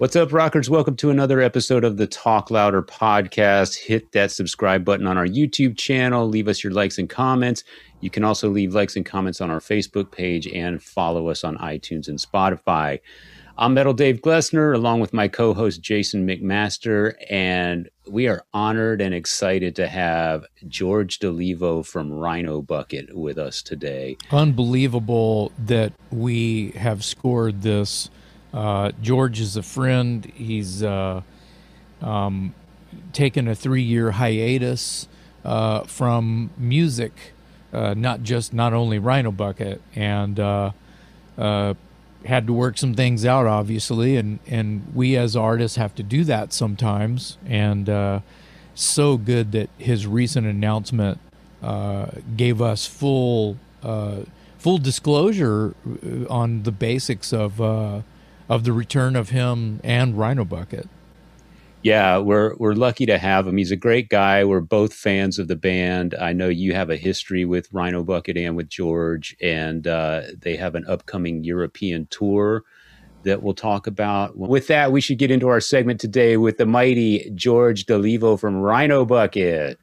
What's up, rockers? Welcome to another episode of the Talk Louder podcast. Hit that subscribe button on our YouTube channel. Leave us your likes and comments. You can also leave likes and comments on our Facebook page and follow us on iTunes and Spotify. I'm Metal Dave Glessner, along with my co host Jason McMaster, and we are honored and excited to have George Dolivo from Rhino Bucket with us today. Unbelievable that we have scored this uh, George is a friend. He's uh, um, taken a three year hiatus uh, from music, uh, not just not only Rhino Bucket, and uh, had to work some things out, obviously, and and we as artists have to do that sometimes. And so good that his recent announcement gave us full full disclosure on the basics of of the return of him and Rhino Bucket. Yeah, we're we're lucky to have him. He's a great guy. We're both fans of the band. I know you have a history with Rhino Bucket and with George, and uh, they have an upcoming European tour that we'll talk about. With that, we should get into our segment today with the mighty George Dolivo from Rhino Bucket.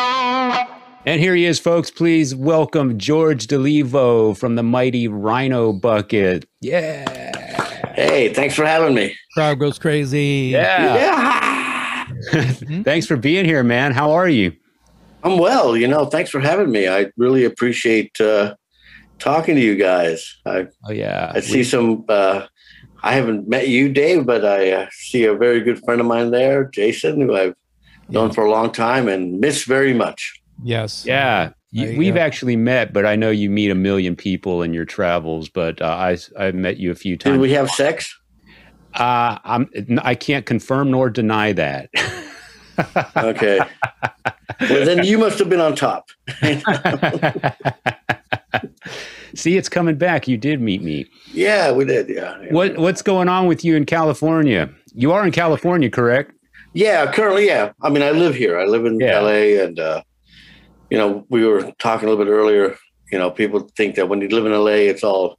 And here he is, folks. Please welcome George Dolivo from the mighty Rhino Bucket. Yeah. Hey, thanks for having me. Crowd goes crazy. Yeah. yeah. thanks for being here, man. How are you? I'm well. You know, thanks for having me. I really appreciate uh, talking to you guys. I, oh yeah. I see we, some. Uh, I haven't met you, Dave, but I uh, see a very good friend of mine there, Jason, who I've known for a long time and miss very much. Yes. Yeah. You, we've actually met, but I know you meet a million people in your travels. But uh, I I've met you a few times. Did we have sex? Uh, I'm I can't confirm nor deny that. okay. Well, then you must have been on top. See, it's coming back. You did meet me. Yeah, we did. Yeah. What What's going on with you in California? You are in California, correct? Yeah, currently, yeah. I mean, I live here. I live in yeah. LA, and uh, you know, we were talking a little bit earlier. You know, people think that when you live in LA, it's all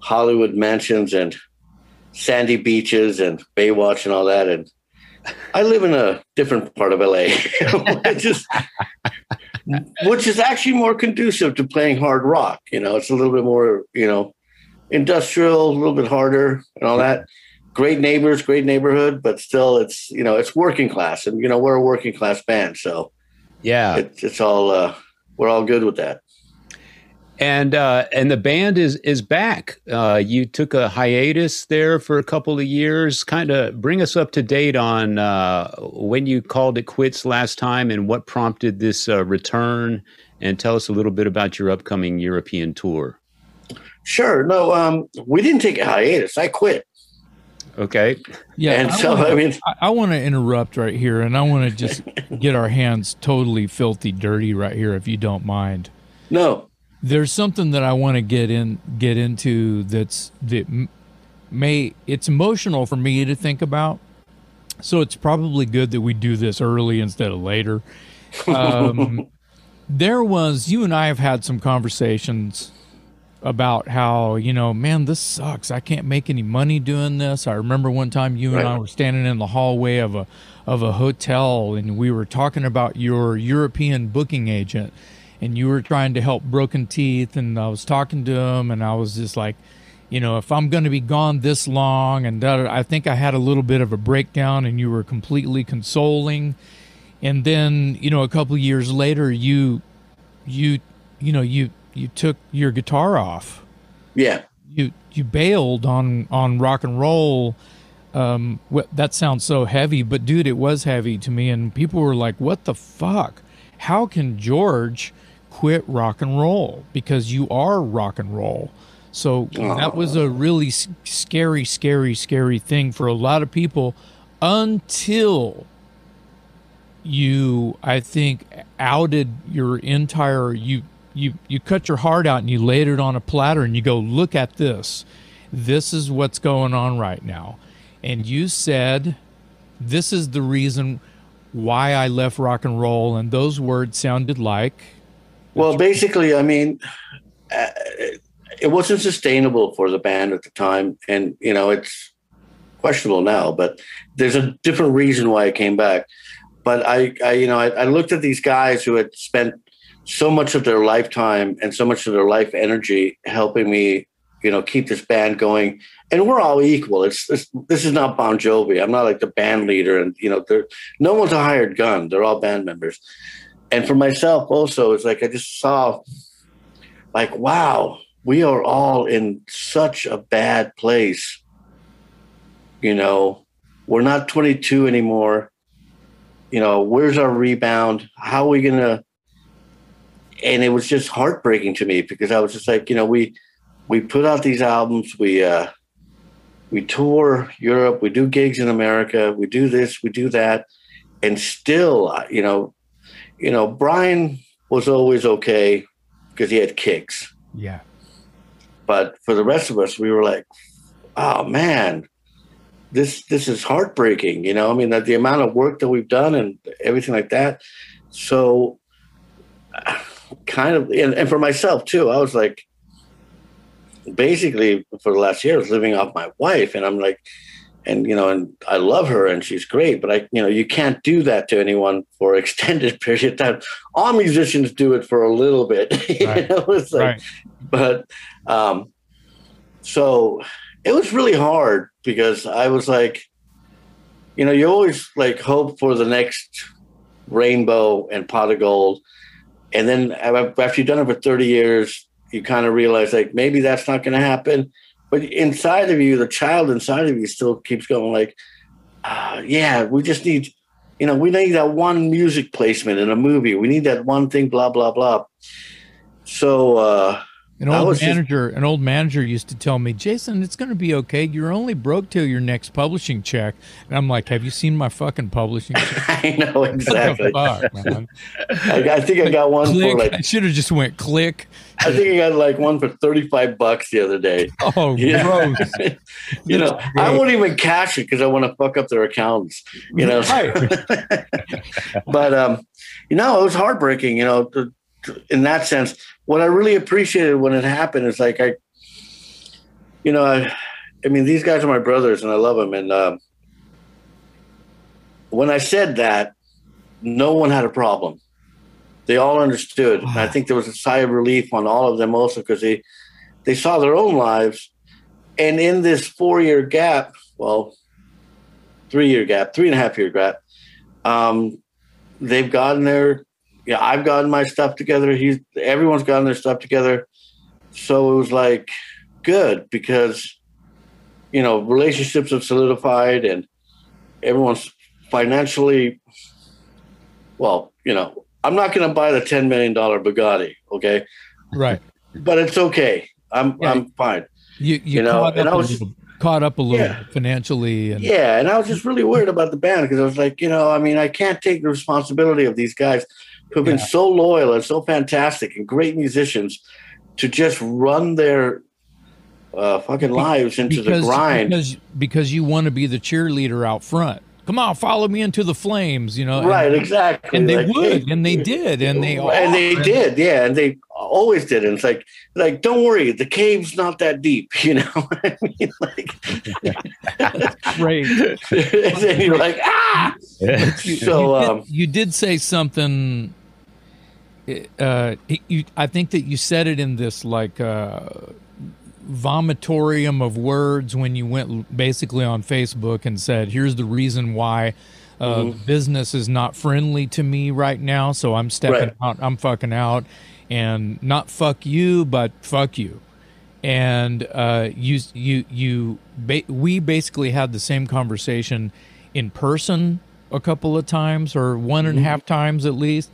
Hollywood mansions and sandy beaches and Baywatch and all that. And I live in a different part of LA, which is which is actually more conducive to playing hard rock. You know, it's a little bit more, you know, industrial, a little bit harder and all that. Great neighbors, great neighborhood, but still it's, you know, it's working class. And, you know, we're a working class band. So yeah, it's, it's all uh, we're all good with that. And uh, and the band is is back. Uh, you took a hiatus there for a couple of years. Kind of bring us up to date on uh, when you called it quits last time and what prompted this uh, return. And tell us a little bit about your upcoming European tour. Sure. No, um, we didn't take a hiatus. I quit. Okay. Yeah. And I so, wanna, I mean, I, I want to interrupt right here and I want to just get our hands totally filthy dirty right here, if you don't mind. No. There's something that I want to get in, get into that's, that may, it's emotional for me to think about. So it's probably good that we do this early instead of later. Um, there was, you and I have had some conversations about how you know man this sucks. I can't make any money doing this. I remember one time you and i were standing in the hallway of a of a hotel and we were talking about your european booking agent and you were trying to help broken teeth and i was talking to him and i was just like you know if i'm going to be gone this long and that, i think i had a little bit of a breakdown and you were completely consoling. And then you know a couple years later you you you know you you took your guitar off. Yeah. You you bailed on on rock and roll. Um, that sounds so heavy, but dude, it was heavy to me, and people were like, "What the fuck? How can George quit rock and roll? Because you are rock and roll." So Aww. that was a really scary, scary, scary thing for a lot of people until you, I think, outed your entire you you you cut your heart out and you laid it on a platter and you go look at this this is what's going on right now and you said this is the reason why i left rock and roll and those words sounded like well basically i mean uh, it wasn't sustainable for the band at the time, and you know it's questionable now. But there's a different reason why I came back. But I, I you know, I, I looked at these guys who had spent so much of their lifetime and so much of their life energy helping me, you know, keep this band going. And we're all equal. It's, it's this is not Bon Jovi. I'm not like the band leader, and you know, there no one's a hired gun. They're all band members. And for myself, also, it's like I just saw, like, wow, we are all in such a bad place. You know, we're not 22 anymore. You know, where's our rebound? How are we to and it was just heartbreaking to me because I was just like, you know, we we put out these albums, we uh, we tour Europe, we do gigs in America, we do this, we do that, and still, you know, you know, Brian was always okay because he had Kix. Yeah. But for the rest of us, we were like, oh man, this this is heartbreaking. You know, I mean, the, the amount of work that we've done and everything like that. So kind of, and, and for myself too, I was like, basically for the last year, I was living off my wife, and I'm like, and you know, and I love her, and she's great, but I, you know, you can't do that to anyone for extended period of time. All musicians do it for a little bit, right. you know, it's like, right. but, um, so it was really hard because I was like, you know, you always like hope for the next rainbow and pot of gold and then after you've done it for 30 years you kind of realize like maybe that's not going to happen. But inside of you the child inside of you still keeps going like uh, yeah we just need you know we need that one music placement in a movie. We need that one thing blah blah blah. So uh an old manager, just, an old manager used to tell me, Jason, it's going to be okay. You're only broke till your next publishing check. And I'm like, Have you seen my fucking publishing check? I know exactly. Fuck, I, I, think I got one click. for like. I should have just went click. I think I got like one for 35 bucks the other day. Oh, you gross. you know, I won't even cash it because I want to fuck up their accounts. You know, but um, you know, it was heartbreaking. You know, in that sense, what I really appreciated when it happened is like I, you know, I, I mean, these guys are my brothers, and I love them. And um, when I said that, no one had a problem. They all understood. And I think there was a sigh of relief on all of them also because they they saw their own lives, and in this four year gap, well, three year gap, three and a half year gap, um, they've gotten their yeah, I've gotten my stuff together. He's everyone's gotten their stuff together. So it was like good because you know relationships have solidified and everyone's financially well. You know, I'm not going to buy the ten million dollar Bugatti. Okay, right. But it's okay. I'm yeah. I'm fine. You you, you know, and I was. Little, caught up a little yeah. financially and yeah and i was just really worried about the band because i was like you know i mean i can't take the responsibility of these guys who've been so loyal and so fantastic and great musicians to just run their uh, fucking lives into because, the grind because because you want to be the cheerleader out front. Come on, follow me into the flames, you know. Right, and, exactly. And they like, would, and they did, and they and they did, yeah, and they always did. And it's like, like, don't worry, the cave's not that deep, you know. I mean, like, great. and you're like, ah. so you did, um, you did say something uh, you, I think that you said it in this like uh, vomitorium of words when you went basically on Facebook and said, "Here's the reason why uh, mm-hmm. business is not friendly to me right now, so I'm stepping right. out. I'm fucking out, and not fuck you, but fuck you." And uh, you, you, you, ba- we basically had the same conversation in person a couple of times, or one and a mm-hmm. half times at least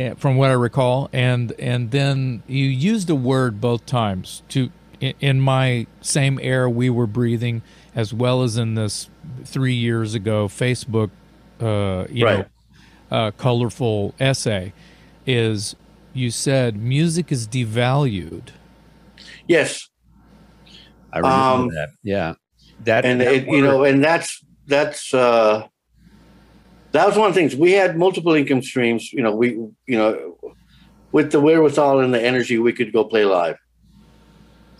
Eh, from what I recall, and and then you used a word both times to in my same air we were breathing, as well as in this three years ago Facebook, uh, you right. know, uh, colorful essay, is you said music is devalued. Yes, I remember um, that. Yeah, that and that it, you know, and that's that's. uh that was one of the things we had multiple income streams you know we you know with the wherewithal and the energy we could go play live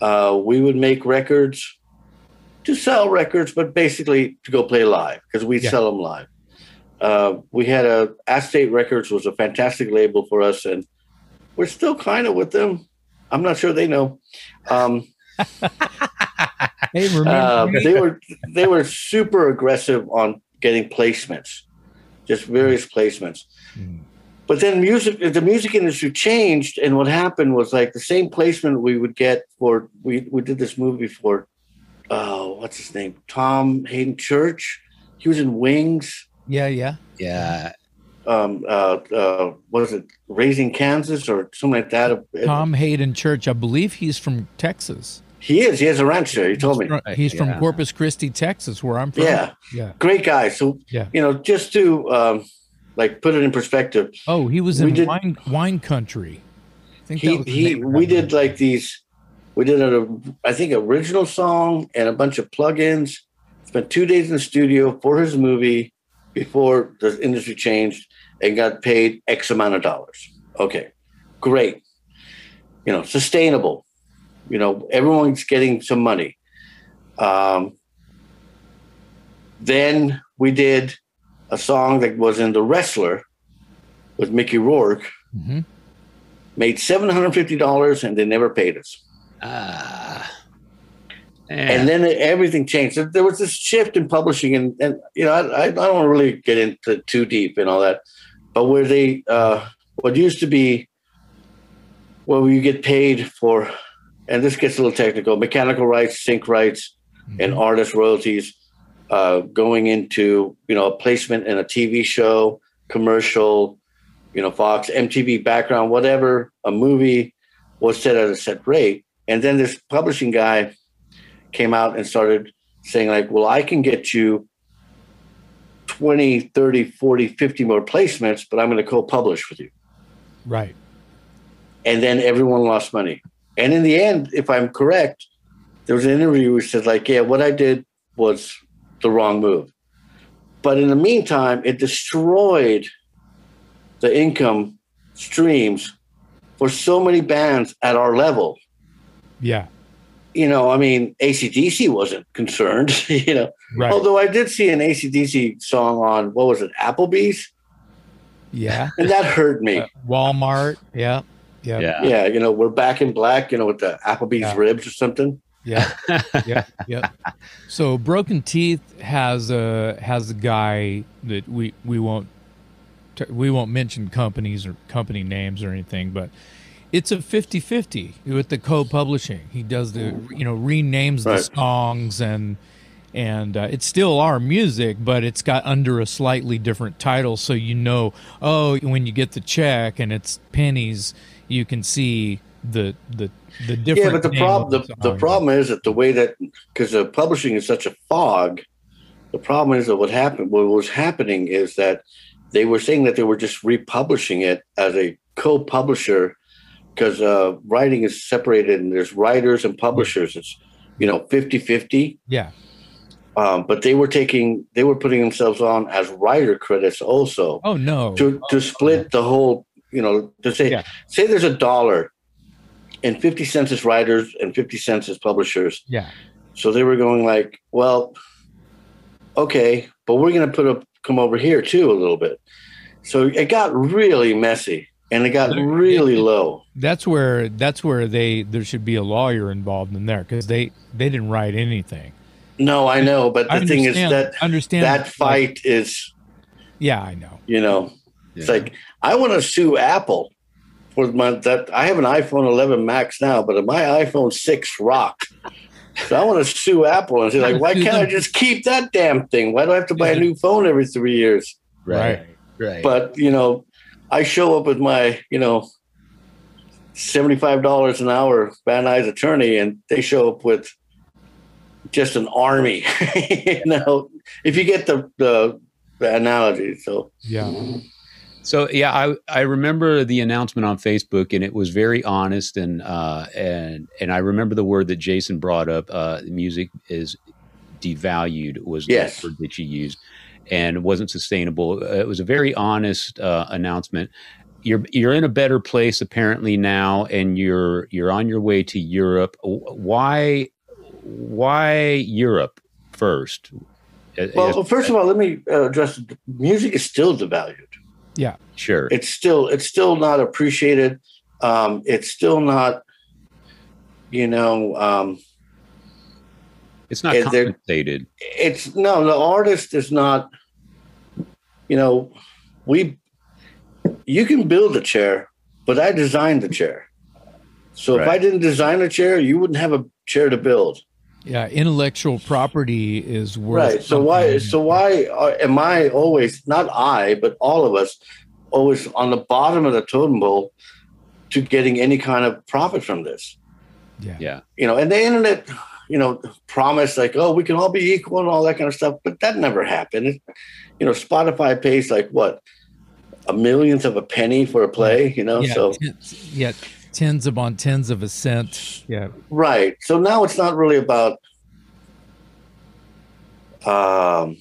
uh, we would make records to sell records, but basically to go play live because we Yeah. sell them live. Uh, we had a State Records was a fantastic label for us, and we're still kind of with them. I'm not sure they know. Um, Hey, uh, they were they were super aggressive on getting placements, just various placements. Mm. But then music, the music industry changed, and what happened was like the same placement we would get for we we did this movie for, oh, what's his name? Tom Haden Church. He was in Wings. Yeah, yeah. Yeah. Um, uh, uh, what is it? Raising Kansas or something like that. Tom Haden Church, I believe he's from Texas. He is. He has a ranch there. He told me. He's from, he's from Yeah. Corpus Christi, Texas, where I'm from. Yeah. Yeah. Great guy. So Yeah. you know, just to um, like put it in perspective, Oh, he was We in did- wine wine country. I think he he we did like these we did a i think original song and a bunch of plugins. Spent two days in the studio for his movie before the industry changed and got paid x amount of dollars. Okay great. You know sustainable. You know everyone's getting some money. Um, then we did a song that was in the wrestler with mickey rourke Mhm. made seven hundred fifty dollars, and they never paid us. Ah. And then everything changed. There- was this shift in publishing, and, and you know, I, I don't really get into too deep and all that, but where they, uh, what used to be, where you get paid for, and this gets a little technical, mechanical rights, sync rights, and artist royalties, uh, going into you know a placement in a TV show, commercial, you know, Fox, MTV background, whatever, a movie was set at a set rate. And then this publishing guy came out and started saying, like, well, I can get you 20, 30, 40, 50 more placements, but I'm going to co publish with you. right. And then everyone lost money. And in the end, if I'm correct, there was an interview which said, like, yeah, what I did was the wrong move. But in the meantime, it destroyed the income streams for so many bands at our level. Yeah. You know, I mean, ACDC wasn't concerned, you know, Right. although I did see an ACDC song on, what was it, Applebee's? yeah. And that hurt me. Uh, Walmart. Yeah. Yeah. yeah. yeah, you know, we're back in black, you know, with the Applebee's Yeah. ribs or something. Yeah. yeah, yeah. So Broken Teeth has a has a guy that we we won't we won't mention companies or company names or anything, but it's a 50-50 with the co-publishing. He does the you know renames Right. the songs and and uh, it's still our music, but it's got under a slightly different title, so you know. Oh, when you get the check and it's pennies, you can see the the the different. Yeah, but the problem the, the problem is that the way that because the publishing is such a fog, the problem is that what happened what was happening is that they were saying that they were just republishing it as a co-publisher because uh, writing is separated and there's writers and publishers. It's you know 50-50. Yeah. Um, but they were taking they were putting themselves on as writer credits also Oh no. to to split the whole you know to say Yeah. say there's a dollar and 50 cents is writers and 50 cents is publishers Yeah. so they were going like well okay but we're going to put a come over here too a little bit so it got really messy and it got There- really it- low That's where that's where they there should be a lawyer involved in there because they they didn't write anything. no i know but the I thing is understand- that understand that fight is Yeah, I know. you know it's like i want to sue apple for my that i have an iphone 11 max now but my iphone 6 rocked so i want to sue apple and say like why can't i just keep that damn thing why do i have to buy a new phone every three years Right. Right. but you know i show up with my you know $75 an hour van nuys attorney and they show up with just an army you know if you get the the, the analogy so Yeah. So yeah, I I remember the announcement on Facebook, and it was very honest, and uh, and and I remember the word that Jason brought up. Uh, music is devalued was Yes. the word that you used, and wasn't sustainable. Uh, it was a very honest uh, announcement. you're you're in a better place apparently now, and you're you're on your way to Europe. Why why Europe first? Well, first of all, let me uh, address music is still devalued. Yeah, sure. It's still it's still not appreciated. Um, it's still not, you know, um, it's not compensated. It's no, the artist is not. You know, we you can build a chair, but I designed the chair. So right. if I didn't design a chair, you wouldn't have a chair to build. Yeah, intellectual property is worth right. So why? So why are, am I always not I, but all of us always on the bottom of the totem pole to getting any kind of profit from this? Yeah, yeah. You know, and the internet, you know, promised like, oh, we can all be equal and all that kind of stuff, but that never happened. It, you know, Spotify pays like what a millionth of a penny for a play. You know, yeah, so yeah tens upon tens of a cent. Yeah. Right. So now it's not really about um,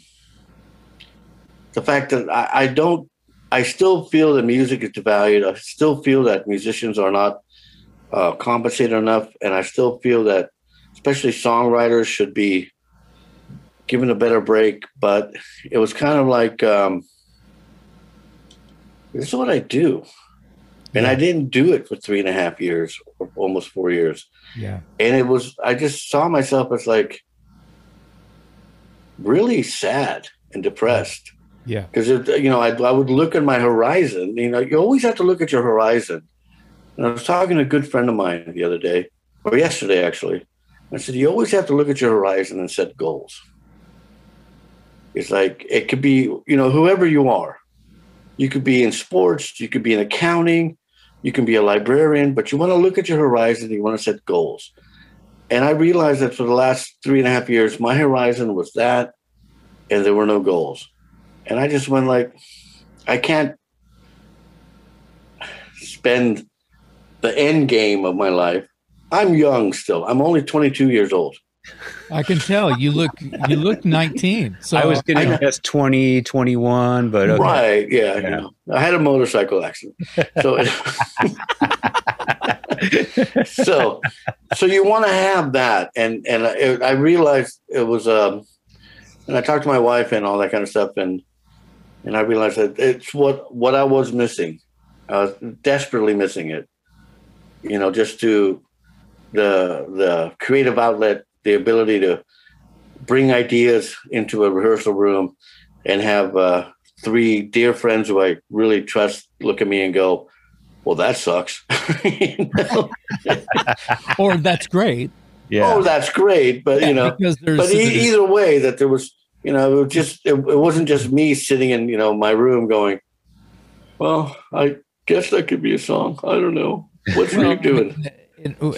the fact that I, I don't, I still feel that music is devalued. I still feel that musicians are not uh, compensated enough. And I still feel that especially songwriters should be given a better break. But it was kind of like, um, this is what I do. And I didn't do it for three and a half years, or almost four years. Yeah. And it was, I just saw myself as like really sad and depressed. Yeah. Because, you know, I, I would look at my horizon. You know, you always have to look at your horizon. And I was talking to a good friend of mine the other day, or yesterday actually. I said, you always have to look at your horizon and set goals. It's like, it could be, you know, whoever you are. You could be in sports, you could be in accounting, you can be a librarian, but you want to look at your horizon. You want to set goals. And I realized that for the last three and a half years, my horizon was that, and there were no goals. And I just went like, I can't spend the end game of my life. I'm young still. I'm only 22 years old. I can tell you look you look 19. So I was going to guess 20, 21, but okay. right, yeah, yeah. You know, I had a motorcycle accident, so so so you want to have that, and and it, I realized it was um, and I talked to my wife and all that kind of stuff, and and I realized that it's what what I was missing. I was desperately missing it, you know, just to the the creative outlet the ability to bring ideas into a rehearsal room and have uh, three dear friends who I really trust look at me and go, "Well, that sucks," or "That's great." Yeah. Oh, that's great, but yeah, you know, but e- either way, that there was, you know, it just it, it wasn't just me sitting in you know my room going, "Well, I guess that could be a song." I don't know. What's well, Rick doing?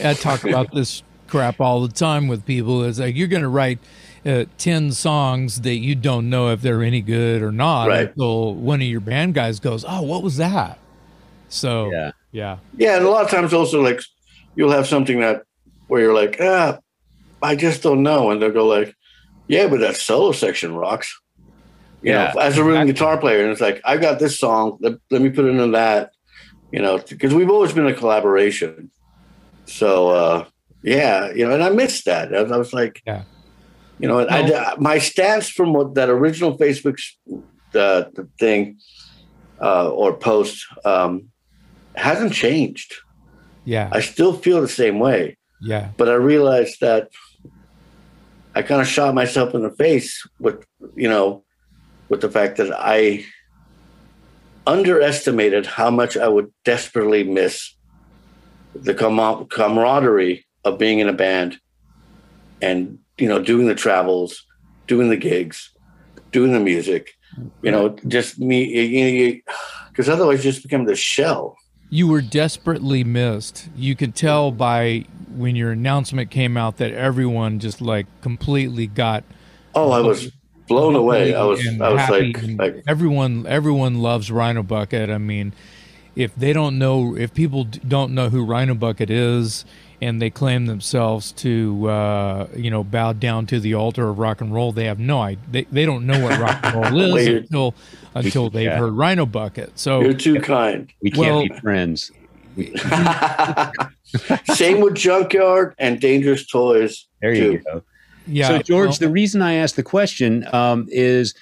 I talk about this crap all the time with people. Is like you're going to write uh, 10 songs that you don't know if they're any good or not right. until one of your band guys goes, Oh, what was that? So, yeah. Yeah. Yeah. And a lot of times also, like, you'll have something that where you're like, Ah, I just don't know. And they'll go, like, Yeah, but that solo section rocks. You yeah. know, as a rhythm guitar player. And it's like, I got this song. Let, let me put it in that, you know, because we've always been a collaboration. So, uh, yeah, you know, and I missed that. I was like, yeah. you know, I, my stance from what that original Facebook uh, thing uh, or post um, hasn't changed. Yeah, I still feel the same way. Yeah, but I realized that I kind of shot myself in the face with, you know, with the fact that I underestimated how much I would desperately miss the camaraderie of being in a band and you know doing the travels doing the gigs doing the music you know just me because otherwise you just become the shell. You were desperately missed. You could tell by when your announcement came out that everyone just like completely got oh i was blown away. I was i was like, like everyone everyone loves rhino bucket. I mean if they don't know if people don't know who rhino bucket is and they claim themselves to uh, you know bow down to the altar of rock and roll. They have no idea. They, they don't know what rock and roll is until until they've yeah. heard Rhino Bucket. So you're too kind. We can't well, be friends. Same with Junkyard and Dangerous Toys. There you too. go. Yeah. So George, well, the reason I asked the question um, is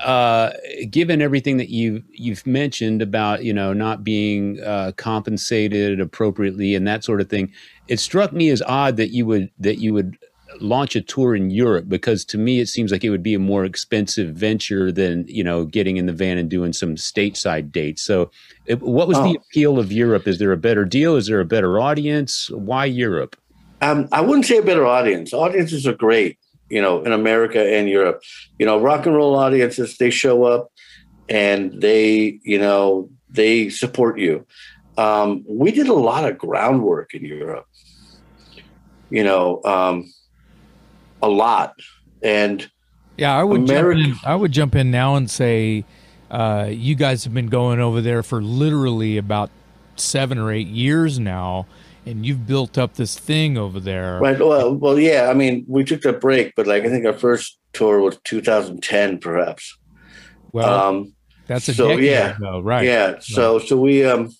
uh, given everything that you you've mentioned about you know not being uh, compensated appropriately and that sort of thing, it struck me as odd that you would that you would launch a tour in Europe because to me it seems like it would be a more expensive venture than you know getting in the van and doing some stateside dates. So, it, what was oh. the appeal of Europe? Is there a better deal? Is there a better audience? Why Europe? Um, I wouldn't say a better audience. Audiences are great you know, in America and Europe. You know, rock and roll audiences, they show up and they, you know, they support you. Um, we did a lot of groundwork in Europe, you know, um, a lot. And yeah, I would America- jump in, I would jump in now and say, uh, you guys have been going over there for literally about seven or eight years now and you've built up this thing over there. Right. Well, well, yeah. I mean, we took a break, but like I think our first tour was 2010, perhaps. Well, um, that's a so yeah, ago, right? Yeah. So so we um.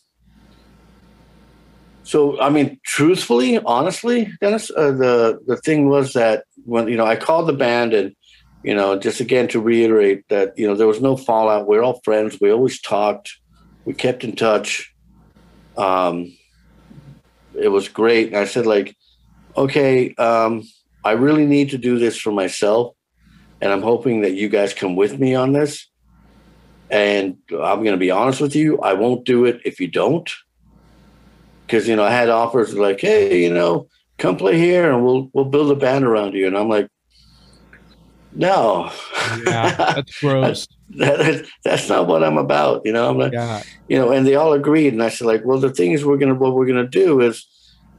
So I mean, truthfully, honestly, Dennis, uh, the the thing was that when you know I called the band and you know just again to reiterate that you know there was no fallout. We we're all friends. We always talked. We kept in touch. Um, it was great. And I said, like, okay, um, I really need to do this for myself. And I'm hoping that you guys come with me on this. And I'm going to be honest with you, I won't do it if you don't. Because, you know, I had offers like, hey, you know, come play here and we'll we'll build a band around you. And I'm like, no. Yeah, that's gross. that, that, that's not what I'm about. You know, I'm like, yeah. you know, and they all agreed. And I said, like, well, the thing is, we're gonna what we're gonna do is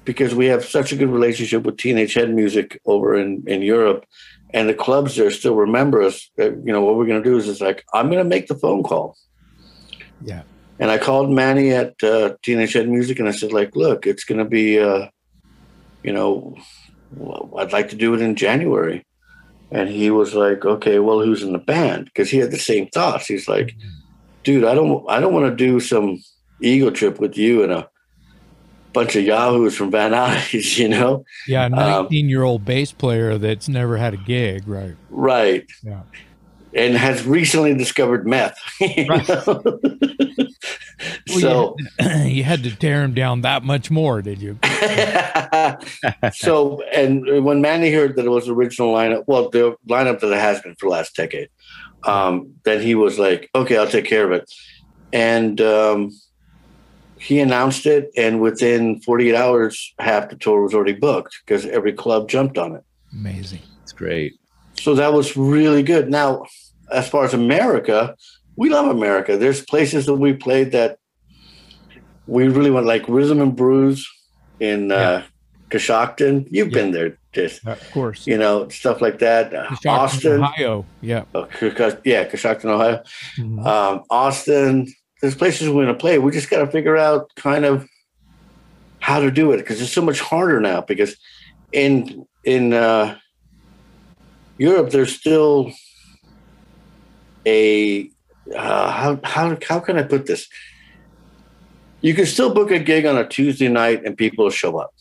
because we have such a good relationship with Teenage Head Music over in in Europe, and the clubs there still remember us. You know, what we're gonna do is, it's like, I'm gonna make the phone call. Yeah. And I called Manny at uh, Teenage Head Music, and I said, like, look, it's gonna be, uh, you know, I'd like to do it in January. And he was like, okay, well, who's in the band? Because he had the same thoughts. He's like, dude, I don't, I don't want to do some ego trip with you and a bunch of yahoos from Van Nuys, you know? Yeah, um, nineteen-year-old um, bass player that's never had a gig, right? Right. Yeah. And has recently discovered meth. Right. Well, so you had, you had, to tear him down that much more, did you? so, and when Manny heard that it was original lineup, well, the lineup that it has been for the last decade, um, then he was like, "Okay, I'll take care of it," and um, he announced it, and within 48 hours, half the tour was already booked because every club jumped on it. Amazing, it's great. So that was really good. Now, as far as America, we love America. There's places that we played that we really want, like Rhythm and Brews in uh, Coshocton. You've yeah. been there, just of course. You know stuff like that. Coshocton, Austin, Ohio. Yeah. Uh, yeah, Coshocton, Ohio. Mm-hmm. Um, Austin. There's places we're going to play. We just got to figure out kind of how to do it because it's so much harder now. Because in in uh, Europe, there's still a uh, how how how can I put this? You can still book a gig on a Tuesday night and people will show up.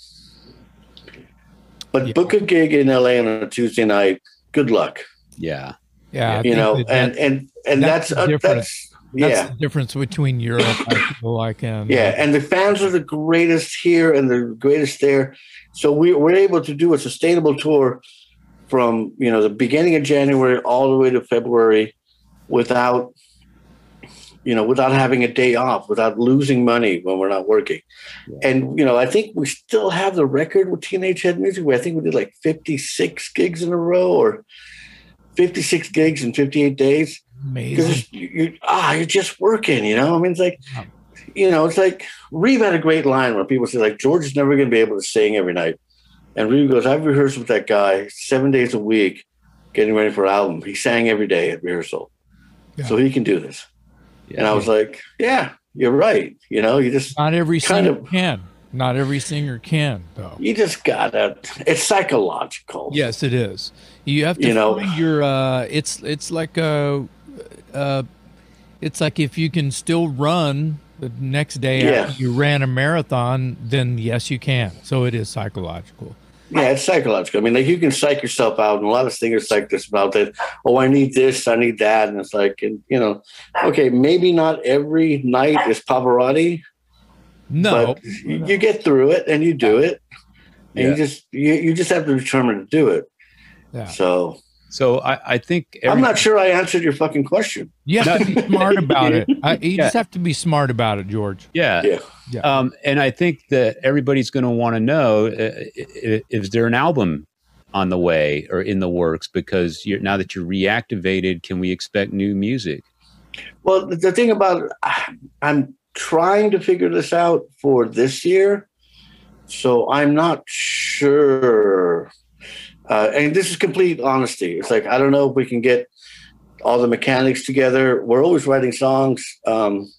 But yeah. book a gig in LA on a Tuesday night, good luck. Yeah. Yeah. You know, and, and and that's that's, uh, that's yeah. That's the difference between Europe, I feel like, and yeah, and the fans are the greatest here and the greatest there. So we, we're able to do a sustainable tour from you know the beginning of January all the way to February without you know, without having a day off, without losing money when we're not working. Yeah. And, you know, I think we still have the record with Teenage Head Music where I think we did like 56 gigs in a row or 56 gigs in 58 days. Amazing. You, you, ah, you're just working, you know? I mean, it's like, you know, it's like Reeve had a great line where people say, like, George is never going to be able to sing every night. And Reeve goes, I've rehearsed with that guy seven days a week getting ready for an album. He sang every day at rehearsal. Yeah. So he can do this. Yeah. And I was like, yeah, you're right. You know, you just not every kind of can. Not every singer can, though. You just gotta. It's psychological. Yes, it is. You have to You know- your. Uh, it's it's like a, uh, it's like if you can still run the next day Yeah. after you ran a marathon, then yes, you can. So it is psychological. Yeah, it's psychological. I mean, like you can psych yourself out, and a lot of singers psych this about that. Oh, I need this, I need that, and it's like, and you know, okay, maybe not every night is Pavarotti, No, but you, you get through it and you do it, and Yeah. you just you, you just have to determine to do it. yeah. So So I, I think I'm not sure I answered your fucking question. you have to be smart about it. I, you Yeah. just have to be smart about it, George. Yeah. Yeah. Yeah. Um, and I think that everybody's going to want to know uh, i- i- is there an album on the way or in the works? Because you're, now that you're reactivated, can we expect new music? Well, the, the thing about I'm trying to figure this out for this year, so I'm not sure. Uh, and this is complete honesty. It's like I don't know if we can get all the mechanics together. We're always writing songs. Um,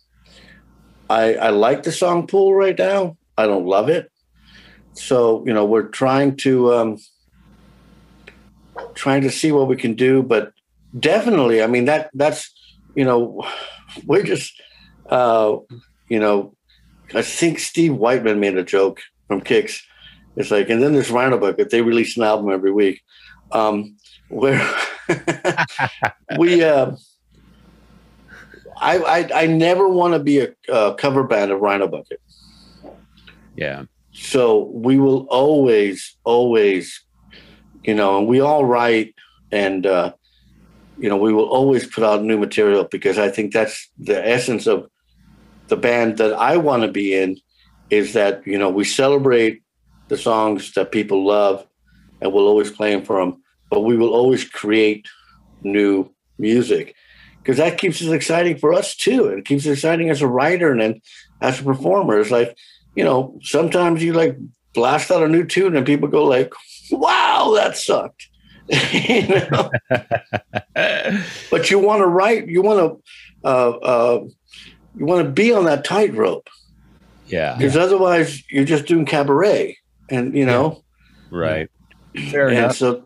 I I like the song pool right now. I don't love it. So you know we're trying to um, trying to see what we can do, but definitely, I mean that that's you know we're just uh, you know I think Steve Whiteman made a joke from Kix. It's like, and then there's Rhino Bucket. They release an album every week. Um, where we, uh, I, I, I never want to be a, a cover band of Rhino Bucket. Yeah. So we will always, always, you know, and we all write and, uh, you know, we will always put out new material because I think that's the essence of the band that I want to be in is that, you know, we celebrate the songs that people love and we'll always play them for them, but we will always create new music because that keeps it exciting for us too. It keeps it exciting as a writer and then as a performer. It's like, you know, sometimes you like blast out a new tune and people go like, wow, that sucked. you know? but you want to write, you want to, uh, uh, you want to be on that tightrope Yeah. because otherwise you're just doing cabaret and, you know, Right. Fair and enough. so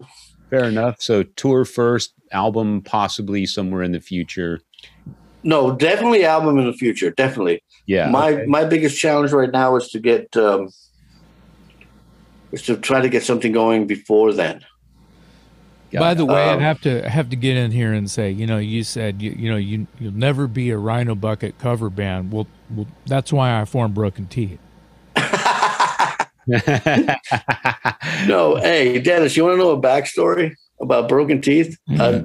Fair enough. So tour first, album possibly somewhere in the future. no, definitely album in the future. Definitely. Yeah. my okay. my biggest challenge right now is to get um, is to try to get something going before then. Got By it. the way, I Um, have to I have to get in here and say, you know, you said you, you know you you'll never be a Rhino Bucket cover band. Well, well, that's why I formed Broken Teeth. No, hey Dennis, you want to know a backstory about Broken Teeth? Uh,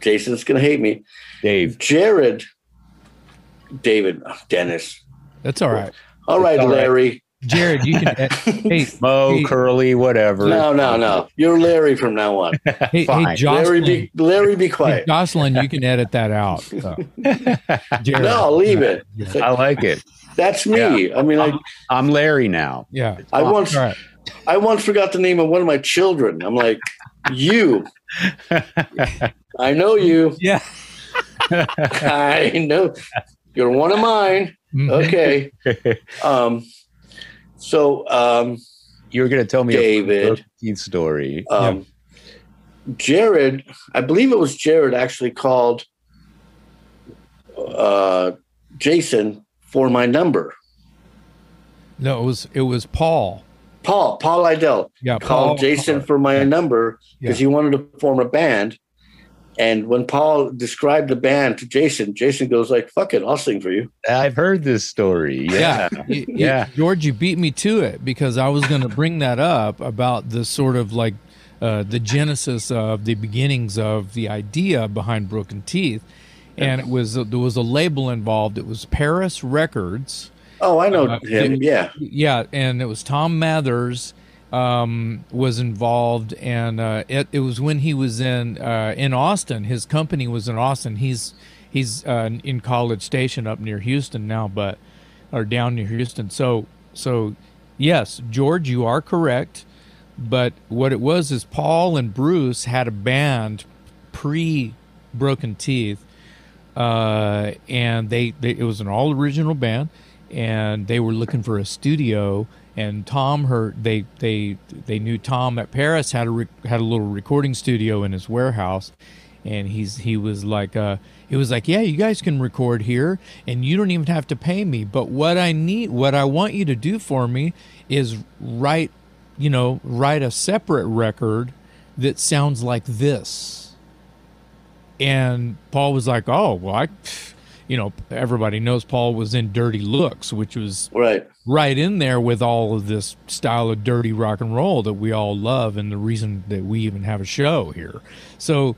Jason's gonna hate me. Dave. Jared, David, Dennis. That's all right, All right, all right. Larry. Jared. You can hey Mo, hey, Curly, whatever. No, no, no. You're Larry from now on. hey, hey fine. Larry, be Larry, be Hey, quiet. Jocelyn, you can edit that out. So. Jared, No, leave it. Yeah. I like it. That's me. I mean, I, I'm Larry now. Yeah. I once, All right. I once forgot the name of one of my children. I'm like, you. I know you. Yeah. I know you're one of mine. Mhm. Okay. Um, so, um, you're going to tell me David. a Broken story. um, Jared, I believe it was Jared actually called uh, Jason for my number. No, it was it was Paul. Paul, Paul Idell Yeah, called Paul- Jason for my number because he wanted to form a band. And when Paul described the band to Jason, Jason goes like, "Fuck it, I'll sing for you." I've heard this story. Yeah. Yeah. You- you- George, you beat me to it because I was going to bring that up about the sort of like uh, the genesis of the beginnings of the idea behind Broken Teeth. And it was there was a label involved. It was Paris Records. Oh, I know Uh, him. did- Yeah, Yeah, and it was Tom Mathers um, was involved, and uh, it, it was when he was in uh, in Austin. His company was in Austin. He's he's uh, in College Station up near Houston now, but or down near Houston. So so yes, George, you are correct. But what it was is Paul and Bruce had a band pre Broken Teeth, uh, and they, they it was an all original band, and they were looking for a studio, and Tom heard they they they knew Tom at Paris had a re, had a little recording studio in his warehouse, and he's he was like uh he was like yeah you guys can record here and you don't even have to pay me but what I need what I want you to do for me is write you know write a separate record that sounds like this. And Paul was like oh well I you know, everybody knows Paul was in Dirty Looks, which was right right in there with all of this style of dirty rock and roll that we all love, and the reason that we even have a show here. So,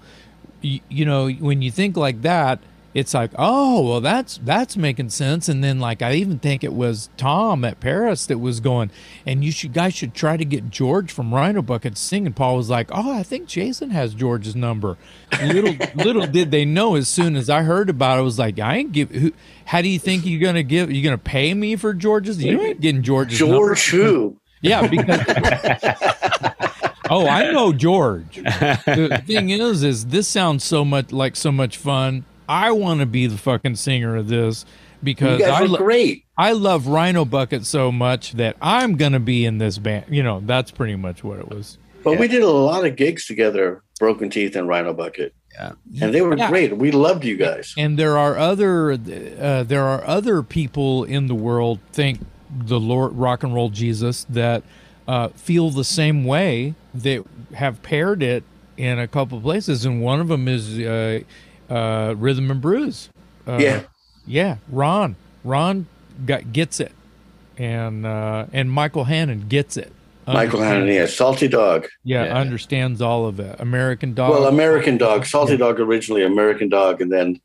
you, you know, when you think like that, it's like, oh, well, that's that's making sense. And then, like, I even think it was Tom at Paris that was going, and you should guys should try to get George from Rhino Bucket to sing. And Paul was like, oh, I think Jason has George's number. Little little did they know. As soon as I heard about it, I was like, I ain't give. Who, how do you think you're gonna give? You're gonna pay me for George's? You ain't getting George's. George number. who? Yeah, because. oh, I know George. The thing is, is this sounds so much like so much fun I want to be the fucking singer of this because I lo- great. I love Rhino Bucket so much that I'm gonna be in this band. You know, that's pretty much what it was. But yeah. we did a lot of gigs together, Broken Teeth and Rhino Bucket. Yeah, and they were yeah. great. We loved you guys. And there are other uh, there are other people in the world think the Lord Rock and Roll Jesus that uh, feel the same way that have paired it in a couple places, and one of them is. Uh, uh, Rhythm and Brews. Uh, yeah, yeah. Ron, Ron got gets it, and uh, and Michael Hannon gets it. Michael Hannon, yeah, Salty Dog. Yeah, yeah, understands all of it. American Dog. Well, American Dog, Salty yeah. Dog originally, American Dog, and then,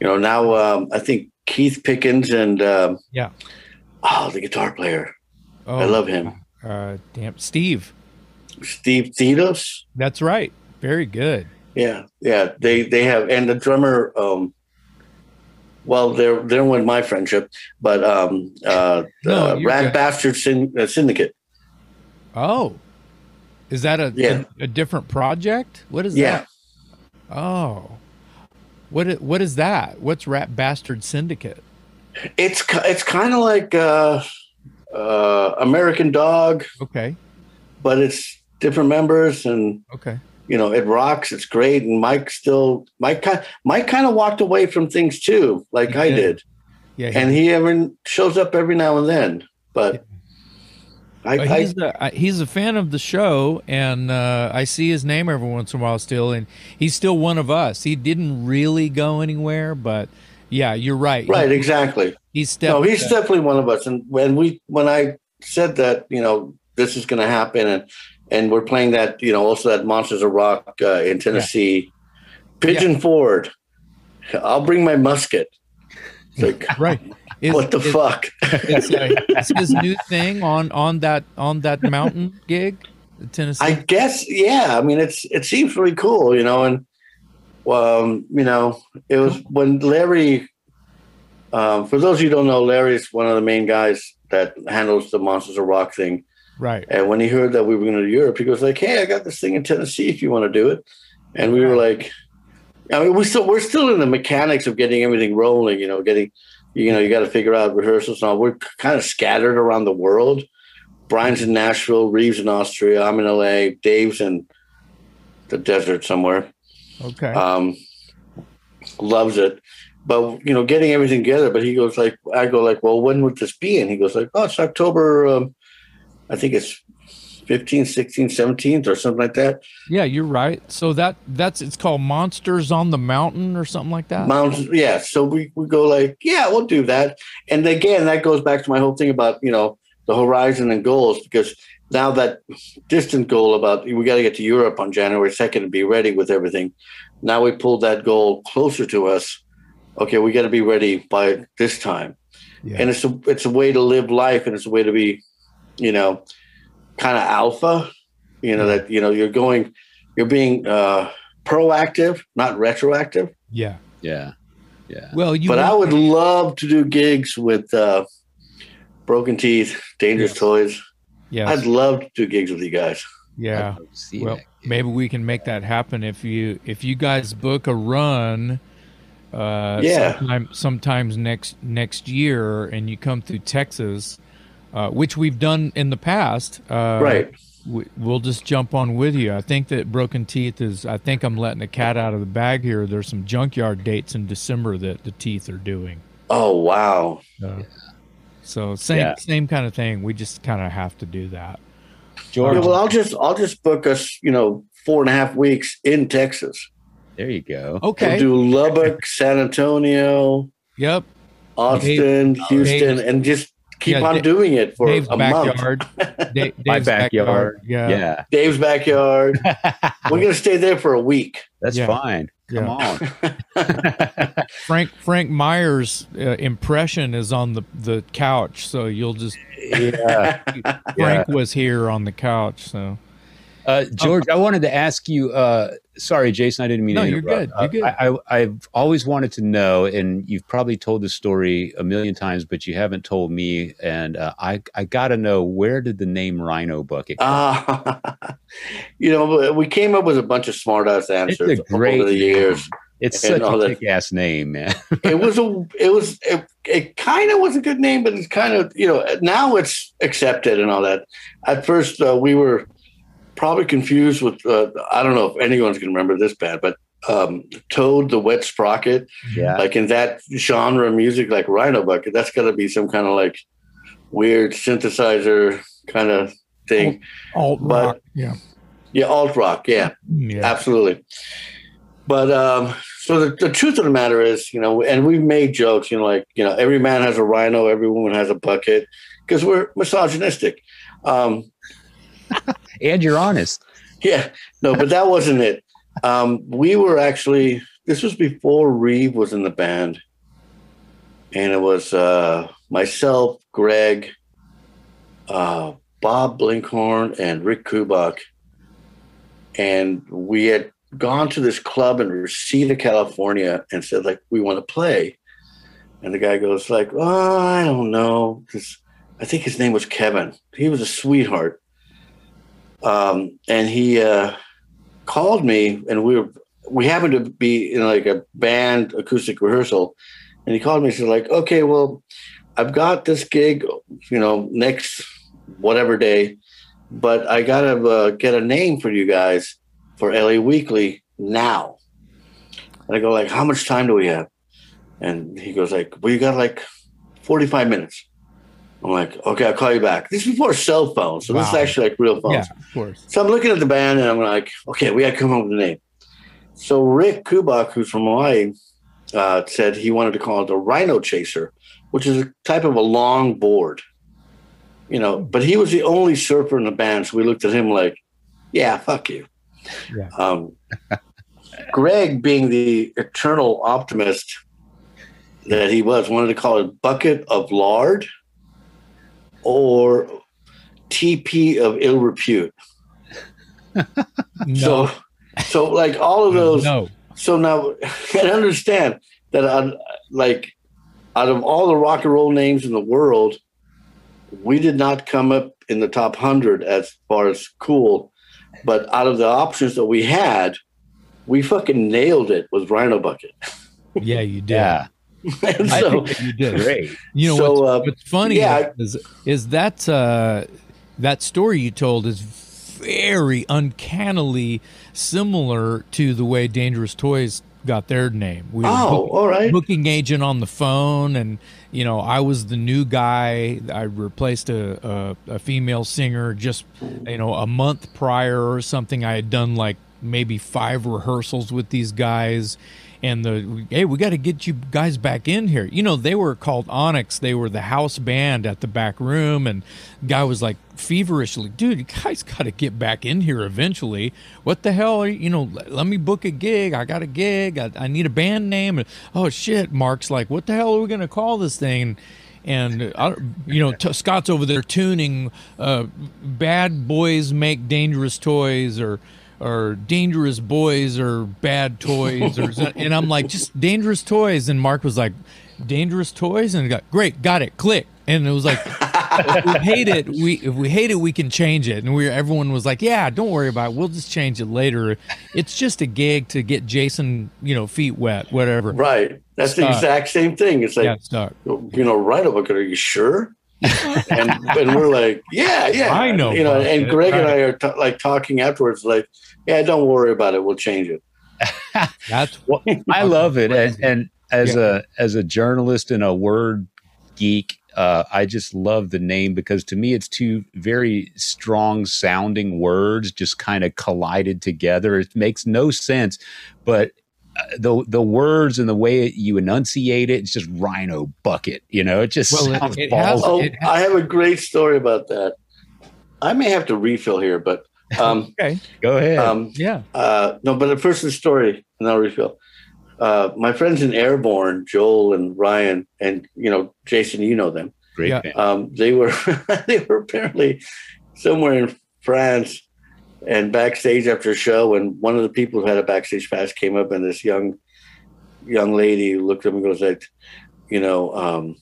you know, now um, I think Keith Pickens and um, yeah, oh, the guitar player. Oh, I love him. Uh, damn, Steve. Steve Thedos. That's right. Very good. Yeah, yeah. They they have and the drummer. Um, well, they're they're with my friendship, but um, uh, no, the Rat Bastard Syn- uh, Syndicate. Oh, is that a, yeah. a, a different project? What is yeah. that? Oh, what what is that? What's Rat Bastard Syndicate? It's it's kind of like uh, uh, American Dog. Okay, but it's different members and okay you know, it rocks. It's great. And Mike still, Mike, Mike kind of walked away from things too, like I did. Yeah. and he even shows up every now and then, but. I, he's, I, a, he's a fan of the show, and uh, I see his name every once in a while still, and he's still one of us. He didn't really go anywhere, but yeah, you're right. Right, he, exactly. He's no, he's definitely one of us. And when we when I said that, you know, this is going to happen, and and we're playing that you know also that Monsters of Rock uh, in Tennessee. Yeah. Pigeon yeah. Forge. I'll bring my musket. Like, right. Is, what the is, fuck? Is, is his new thing on on that on that mountain gig, Tennessee? I guess yeah. I mean, it's it seems really cool, you know, and um, you know, it was when Larry. Um, for those of you who don't know, Larry's one of the main guys that handles the Monsters of Rock thing. Right. And when he heard that we were going to Europe, he goes like, "Hey, I got this thing in Tennessee if you want to do it." And we were like, I mean, we still we're still in the mechanics of getting everything rolling. You know, getting you know you got to figure out rehearsals and all. We're kind of scattered around the world. Brian's in Nashville, Reeve's in Austria, I'm in LA, Dave's in the desert somewhere. Okay. Um, loves it. But you know, getting everything together. But he goes like, I go like, well, when would this be? And he goes like, oh, it's October. Um, I think it's 15th, 16th, 17th or something like that. Yeah, you're right. So that that's it's called Monsters on the Mountain or something like that. Mountains, yeah. So we, we go like, yeah, we'll do that. And again, that goes back to my whole thing about, you know, the horizon and goals because now that distant goal about we got to get to Europe on January 2nd and be ready with everything. Now we pulled that goal closer to us. Okay, we got to be ready by this time. Yeah. And it's a it's a way to live life and it's a way to be you know, kind of alpha, you know, that, you know, you're going, you're being uh, proactive, not retroactive. Yeah. Yeah. Yeah. Well, you, but I would love to do gigs with uh, Broken Teeth, Dangerous yes. Toys. Yeah. I'd love to do gigs with you guys. Yeah. Well, maybe we can make that happen if you if you guys book a run uh yeah sometime, sometimes next next year and you come through Texas uh, which we've done in the past. Uh, right. We, we'll just jump on with you. I think that Broken Teeth is. I think I'm letting the cat out of the bag here. There's some junkyard dates in December that the Teeth are doing. Oh wow! Uh, so same yeah. same kind of thing. We just kind of have to do that. George, yeah, well, I'll just I'll just book us. You know, four and a half weeks in Texas. There you go. Okay. We'll do Lubbock, San Antonio. Yep. Austin, Dave, Houston, Dave, and just keep yeah, on Dave, doing it for Dave's a backyard. month. Dave, My backyard. backyard. Yeah. yeah. Dave's backyard. We're gonna stay there for a week. That's yeah. fine. Come on. Frank Frank Myers' uh, impression is on the the couch, so you'll just yeah. Frank was here on the couch, so uh, George, I wanted to ask you. Uh, sorry, Jason, I didn't mean no, to interrupt. You're good. You're good. I, have always wanted to know, and you've probably told this story a million times, but you haven't told me. And uh, I, I got to know where did the name Rhino Bucket come? Uh, you know, we came up with a bunch of smart ass answers it's great over the years. It's such a kick ass name, man. it was a, it was, it, it kind of was a good name, but it's kind of, you know, now it's accepted and all that. At first, uh, we were probably confused with uh, I don't know if anyone's going to remember this band, but um, Toad the Wet Sprocket. Yeah, like in that genre of music, like Rhino Bucket. That's got to be some kind of like weird synthesizer kind of thing. Alt rock, yeah, yeah, alt rock, yeah, yeah. absolutely. But um, so the, the truth of the matter is, you know, and we've made jokes, you know, like you know, every man has a rhino, every woman has a bucket, because we're misogynistic. Um, and you're honest. Yeah, no, but that wasn't it. Um, we were actually this was before Reeve was in the band, and it was uh, myself, Greg, uh, Bob Blinkhorn, and Rick Kubak, and we had gone to this club in Reseda, California, and said like we want to play, and the guy goes like, "Oh, I don't know," because I think his name was Kevin. He was a sweetheart um, and he uh, called me, and we were we happened to be in like a band acoustic rehearsal, and he called me and said like, okay, well, I've got this gig, you know, next whatever day, but I gotta uh, get a name for you guys for LA Weekly now. And I go like, how much time do we have? And he goes like, well, you got like 45 minutes. I'm like, okay, I'll call you back. This is before cell phones, so wow. this is actually like real phones. Yeah, of course. So I'm looking at the band and I'm like, okay, we got to come up with a name. So Rick Kubak, who's from Hawaii, uh, said he wanted to call it the Rhino Chaser, which is a type of a long board. You know, but he was the only surfer in the band, so we looked at him like, yeah, fuck you. Yeah. Um, Greg, being the eternal optimist that he was, wanted to call it bucket of lard or TP of ill repute. no. So, so like all of those. No. So now, and understand that on like out of all the rock and roll names in the world, we did not come up in the top hundred as far as cool, but out of the options that we had, we fucking nailed it with Rhino Bucket. Yeah, you did. Yeah. I so, think you did great. You know so, what's, uh, what's, funny yeah, is is that uh, that story you told is very uncannily similar to the way Dangerous Toys got their name. We oh, book, all right. Booking agent on the phone, and you know, I was the new guy. I replaced a, a, a female singer just you know a month prior or something. I had done like maybe five rehearsals with these guys and the hey, we got to get you guys back in here. You know, they were called Onyx. They were the house band at the back room, and guy was like feverishly, dude, you guys got to get back in here eventually. What the hell? Are you, you know, let me book a gig. I got a gig. I, I need a band name. And, oh shit, Mark's like, what the hell are we gonna call this thing? and uh, you know t- Scott's over there tuning uh, bad boys make dangerous toys or or dangerous boys or bad toys or and I'm like just dangerous toys. And Mark was like dangerous toys? And got great got it click. And it was like if we hate it we if we hate it we can change it. And we everyone was like yeah don't worry about it. We'll just change it later. It's just a gig to get Jason you know feet wet whatever. Right. That's the exact same thing. It's like yeah, you know right over. Are you sure and, and we're like, yeah, yeah, I know, you know. And Bucket, Greg and. I are t- like talking afterwards, like, yeah, don't worry about it, we'll change it. That's Well, I love it, and, and as a as a journalist and a word geek, uh, I just love the name because to me it's two very strong sounding words just kind of collided together. It makes no sense, but the the words and the way you enunciate it, it's just Rhino Bucket. You know, it just Well, sounds it has- ballsy. Oh, it- I have a great story about that. I may have to refill here, but um, okay. Go ahead. um, Yeah. uh, no, but at first the story, and I'll refill. Uh, my friends in Airbourne, Joel and Ryan, and you know Jason, you know them. Great yeah. Um, they were they were apparently somewhere in France and backstage after a show, and one of the people who had a backstage pass came up, and this young young lady looked at him and goes like, you know, um,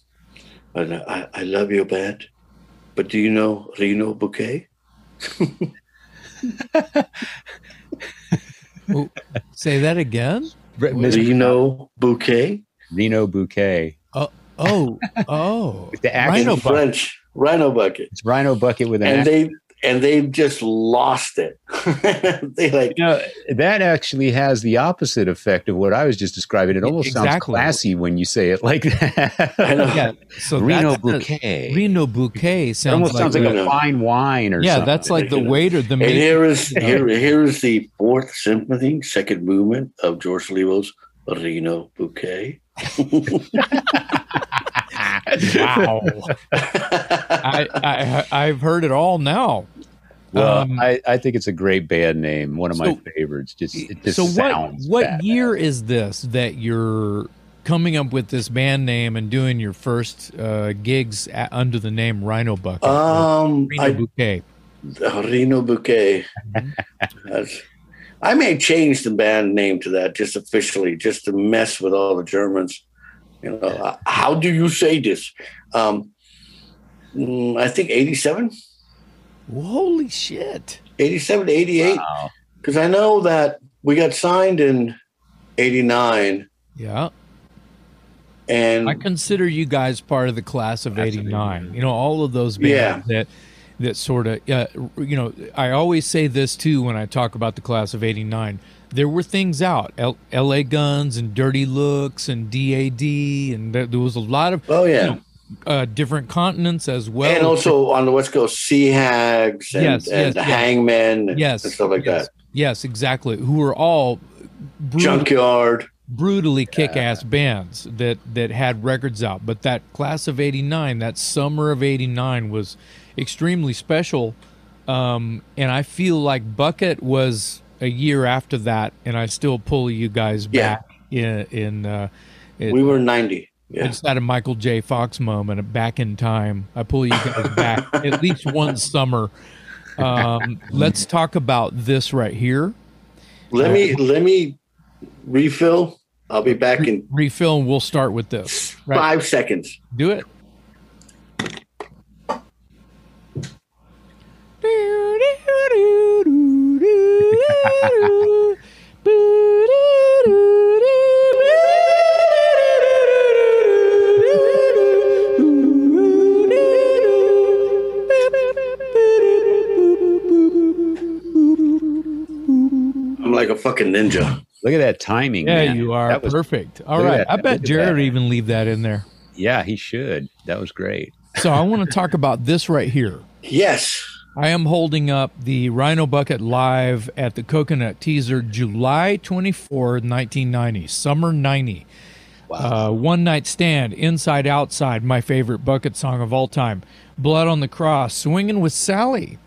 I, I love your band, but do you know Reno Bouquet? Oh, say that again. Re- Mr. Reno Bouquet? Reno Bouquet. Oh, oh. With the Rhino action, bucket. French Rhino Bucket. it's Rhino Bucket with an and action. they and they've just lost it. they like You know, that actually has the opposite effect of what I was just describing. It almost sounds classy when you say it like that. I know. Yeah. So Reno that's the- Bouquet. Reno bouquet it almost like, sounds like the- a fine wine or something. yeah. something. That's like the waiter. The and main, here is here here is the fourth symphony, second movement of George Dolivo's Reno Bouquet. Wow. I, I I've heard it all now. well, Um, I, I think it's a great band name. One of my favorites. Just it just so what sounds what badass. year is this that you're coming up with this band name and doing your first uh, gigs at, under the name Rhino Bucket? um, Reno I, Bouquet. Reno Bouquet. That's, I may change the band name to that just officially, just to mess with all the Germans. You know, uh, how do you say this? Um, mm, I think 87, Holy shit! 87 to 88. Wow. Because I know that we got signed in 89 Yeah, and I consider you guys part of the class of Class of '89. 89. You know, all of those bands Yeah. that that sort of, uh, you know, I always say this too when I talk about the class of '89. There were things out, L- L.A. Guns and Dirty Looks and D.A.D. and there, there was a lot of oh yeah. you know, uh, different continents as well. and also on the West Coast, Sea Hags and, Yes, and yes, yes. Hangmen and, yes, and stuff like yes, that. Yes, exactly. Who were all brut- Junkyard. brutally kick-ass bands that that had records out but that class of 89 that summer of 89 was extremely special um, and i feel like bucket was a year after that and i still pull you guys Yeah. back in in uh, We were 90. Yeah. it's not a michael j fox moment back in time i pull you guys back at least one summer um, let's talk about this right here Let me let me refill. I'll be back in refill and we'll start with this right five seconds. Do it. I'm like a fucking ninja. Look at that timing. Yeah, man. you are That was, perfect. All look that. I bet Jared that. would even leave that in there. Yeah, he should. That was great. So I want to talk about this right here. Yes. I am holding up the Rhino Bucket live at the Coconut Teaser, July 24, 1990, summer 90. Uh, One Night Stand, Inside Outside, my favorite bucket song of all time. Blood on the Cross, Swinging with Sally,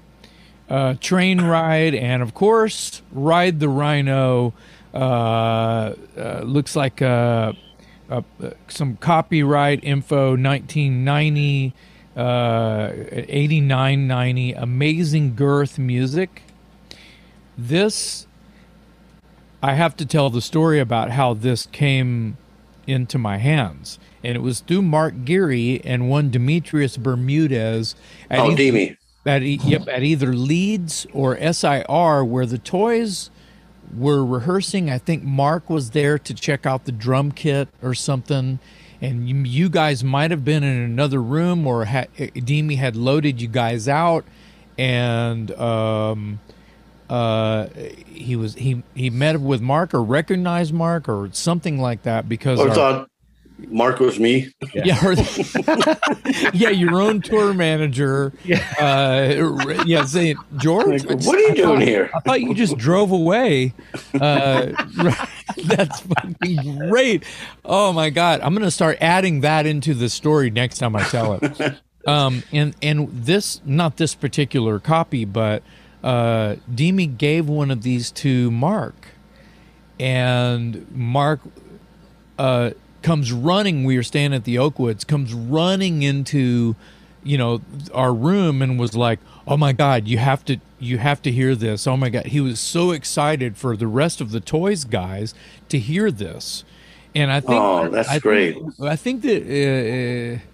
uh, Train Ride, and of course, Ride the Rhino. Uh, uh, looks like uh, uh, some copyright info 1990, uh, 89 90, amazing girth music. This, I have to tell the story about how this came into my hands. And it was through Mark Geary and one Demetrius Bermudez at, Oh, either, at, yep, at either Leeds or SIR, where the toys were rehearsing. I think Mark was there to check out the drum kit or something. And you, you guys might have been in another room or had, Demi had loaded you guys out, and um, uh, he was he he met with Mark or recognized Mark or something like that because or our, thought Mark was me. Yeah, yeah, or, yeah, your own tour manager. Yeah, uh, yeah, saying George, like, what are you doing thought, here? I thought you just drove away. Uh, that's fucking great. Oh my god, I'm gonna start adding that into the story next time I tell it. Um, and and this not this particular copy, but uh, Demi gave one of these to Mark, and Mark uh, comes running. We were staying at the Oakwoods. Comes running into, you know, our room and was like, "Oh my God, you have to, you have to hear this." Oh my God, he was so excited for the rest of the toys guys to hear this, and I think, oh, that's I great. Think, I think that. Uh,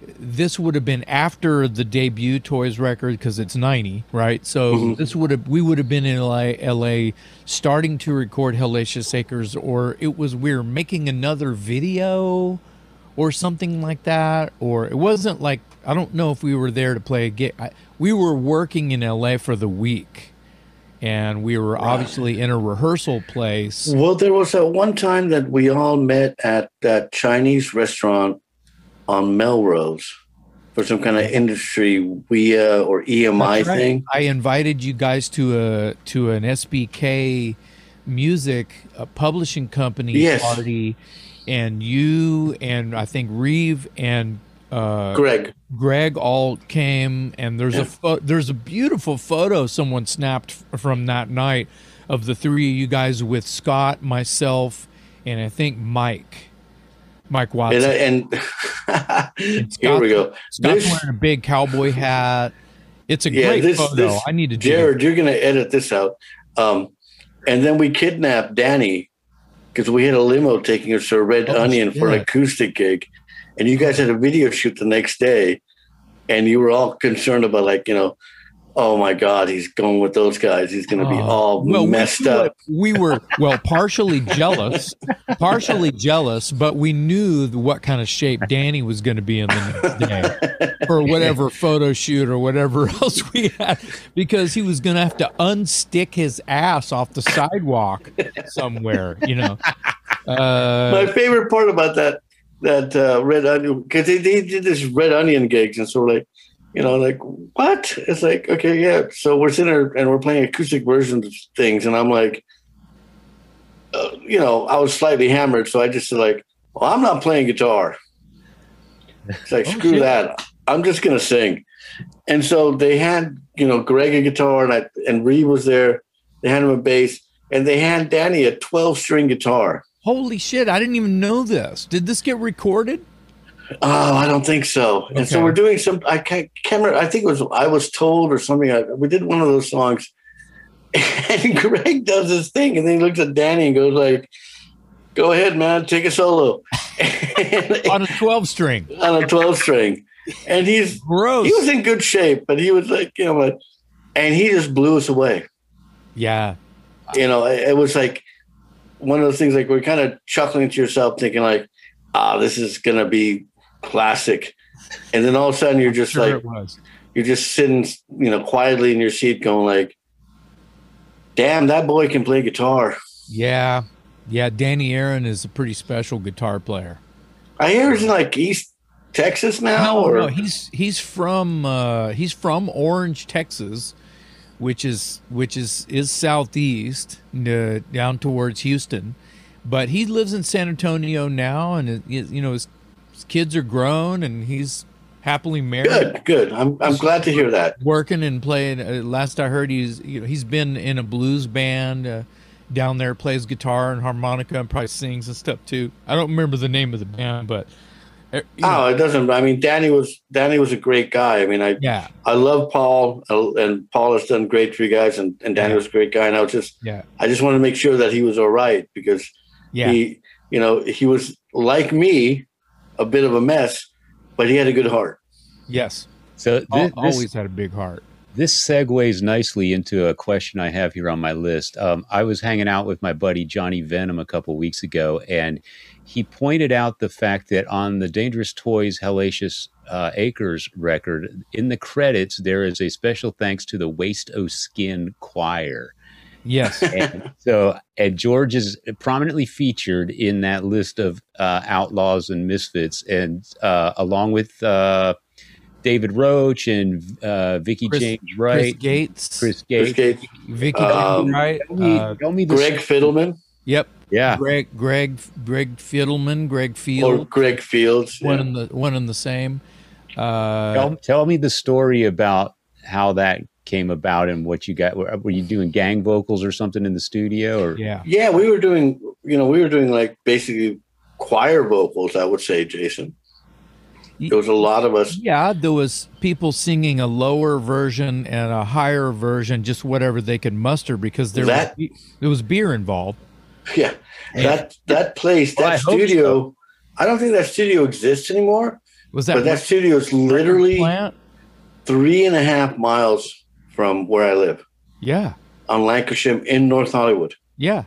this would have been after the debut Toys record because it's 90, right? So mm-hmm. this would have we would have been in LA, LA starting to record Hellacious Acres, or it was we are making another video or something like that, or it wasn't like I don't know if we were there to play a gig. I, we were working in LA for the week. And we were obviously in a rehearsal place. Well, there was that one time that we all met at that Chinese restaurant on Melrose for some kind of industry WIA or EMI right. thing. I invited you guys to a to an SBK music publishing company yes. party, and you and I think Reeve and uh, Greg Greg all came, and there's yeah. a fo- there's a beautiful photo someone snapped from that night of the three of you guys with Scott, myself, and I think Mike Mike Watson. And, and, and here we go. Scott's this, wearing a big cowboy hat. It's a yeah, great this, photo. This, I need to. Jared, you're going to edit this out. Um, and then we kidnapped Danny because we had a limo taking us to a Red oh, Onion shit. for an acoustic gig, and you guys had a video shoot the next day, and you were all concerned about like you know oh my god he's going with those guys. He's going to be oh. all well, messed we, up. we were well partially jealous partially jealous but we knew what kind of shape danny was going to be in the next day for whatever photo shoot or whatever else we had because he was going to have to unstick his ass off the sidewalk somewhere you know? Uh, my favorite part about that that uh, red onion because they, they did this red onion gigs and so like you know, like what? It's like, okay, yeah. So we're sitting there and we're playing acoustic versions of things, and I'm like, uh, you know, I was slightly hammered, so I just said like, well, I'm not playing guitar. It's like, oh, screw shit. that. I'm just gonna sing. And so they had, you know, Greg a guitar, and I and Reeve was there. They had him a bass, and they had Danny a 12 string guitar. Holy shit! I didn't even know this. Did this get recorded? Oh, I don't think so. Okay. And so we're doing some. I can't, can't, remember. I think it was I was told or something. I, we did one of those songs, and Greg does this thing, and then he looks at Danny and goes like, "Go ahead, man, take a solo." on a twelve string. on a twelve string, and he's gross. He was in good shape, but he was like, you know what? And he just blew us away. Yeah. You know, it, it was like one of those things. Like we're kind of chuckling to yourself, thinking like, "Ah, this is gonna be classic. And then all of a sudden you're just sure like you're just sitting, you know, quietly in your seat going like, damn, that boy can play guitar. Yeah. Yeah, Danny Aaron is a pretty special guitar player. I hear he's in like East Texas now. No, or? no, he's he's from uh, he's from Orange, Texas, which is which is is southeast uh, down towards Houston, but he lives in San Antonio now, and you know his his kids are grown and he's happily married. Good, good. I'm I'm glad to hear that. Working and playing. Uh, last I heard, he's you know he's been in a blues band uh, down there, plays guitar and harmonica, and probably sings and stuff too. I don't remember the name of the band, but. Uh, know. Oh, it doesn't. I mean, Danny was Danny was a great guy. I mean, I yeah, I love Paul, uh, and Paul has done great for you guys, and, and Danny yeah. was a great guy. And I was just yeah, I just wanted to make sure that he was all right because yeah, he, you know, he was like me a bit of a mess, but he had a good heart. Yes. So this, always had a big heart. this segues nicely into a question I have here on my list. Um, I was hanging out with my buddy Johnny Venom a couple weeks ago, and he pointed out the fact that on the Dangerous Toys Hellacious uh, Acres record, in the credits, there is a special thanks to the Waste O Skin Choir. Yes. and so, and George is prominently featured in that list of uh, outlaws and misfits, and uh, along with uh, David Roach and uh, Vicky Chris- James Wright, Chris Gates, Chris Chris Gates. Gates, Vicky Um, James Wright. Tell me, Uh, tell me the Greg Fiddleman, yep. Yeah, Greg Greg Greg Fiddleman, Greg Fields. or Greg Fields. one yeah. in the one in the same. Uh, tell, tell me the story about how that came about and what you got. Were, were you doing gang vocals or something in the studio? Or yeah. Yeah, we were doing, you know, we were doing like basically choir vocals, I would say, Jason. There was a lot of us. Yeah, there was people singing a lower version and a higher version, just whatever they could muster because there That- was there was beer involved. Yeah, that that place, Well, I that hope studio. I don't think that studio exists anymore. Was that but that studio is literally plant? three and a half miles from where I live Yeah, on Lankershim in North Hollywood. yeah,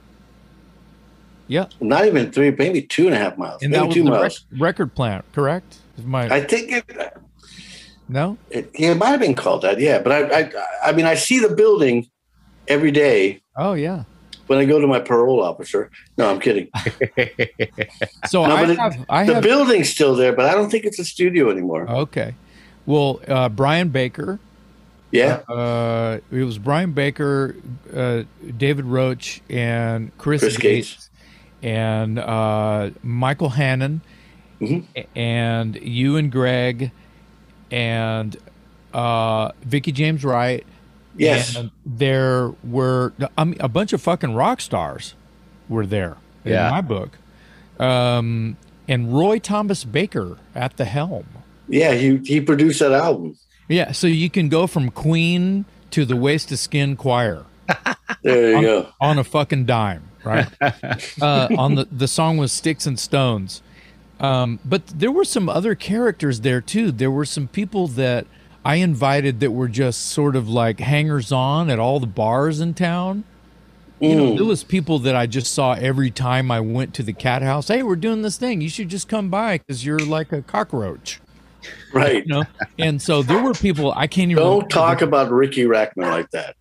yeah. Not even three, maybe two and a half miles. And that maybe was two the miles. rec- record plant, correct? My I think it, no? it, it might have been called that. Yeah, but I, I, I mean, I see the building every day Oh yeah. when I go to my parole officer. No, I'm kidding. So No, I but it- have I the have building's still there, but I don't think it's a studio anymore. okay. Well, uh, Brian Baker. Yeah, Uh, it was Brian Baker, uh, David Roach, and Chris, Chris Gates, Gates. and uh, Michael Hannon, Mhm. and you and Greg, and uh, Vicky James Wright. Yes. And there were I mean, a bunch of fucking rock stars were there Yeah. in my book. Um, and Roy Thomas Baker at the helm. yeah. He he produced that album. Yeah, so you can go from Queen to the Waste of Skin Choir There you on, go. on a fucking dime, right? uh, on the the song was Sticks and Stones, um, but there were some other characters there too. There were some people that I invited that were just sort of like hangers on at all the bars in town. You know, Mm. there was people that I just saw every time I went to the cat house. Hey, we're doing this thing. You should just come by because you're like a cockroach, Right. you know. and so there were people I can't even. Don't talk about Riki Rachtman like that.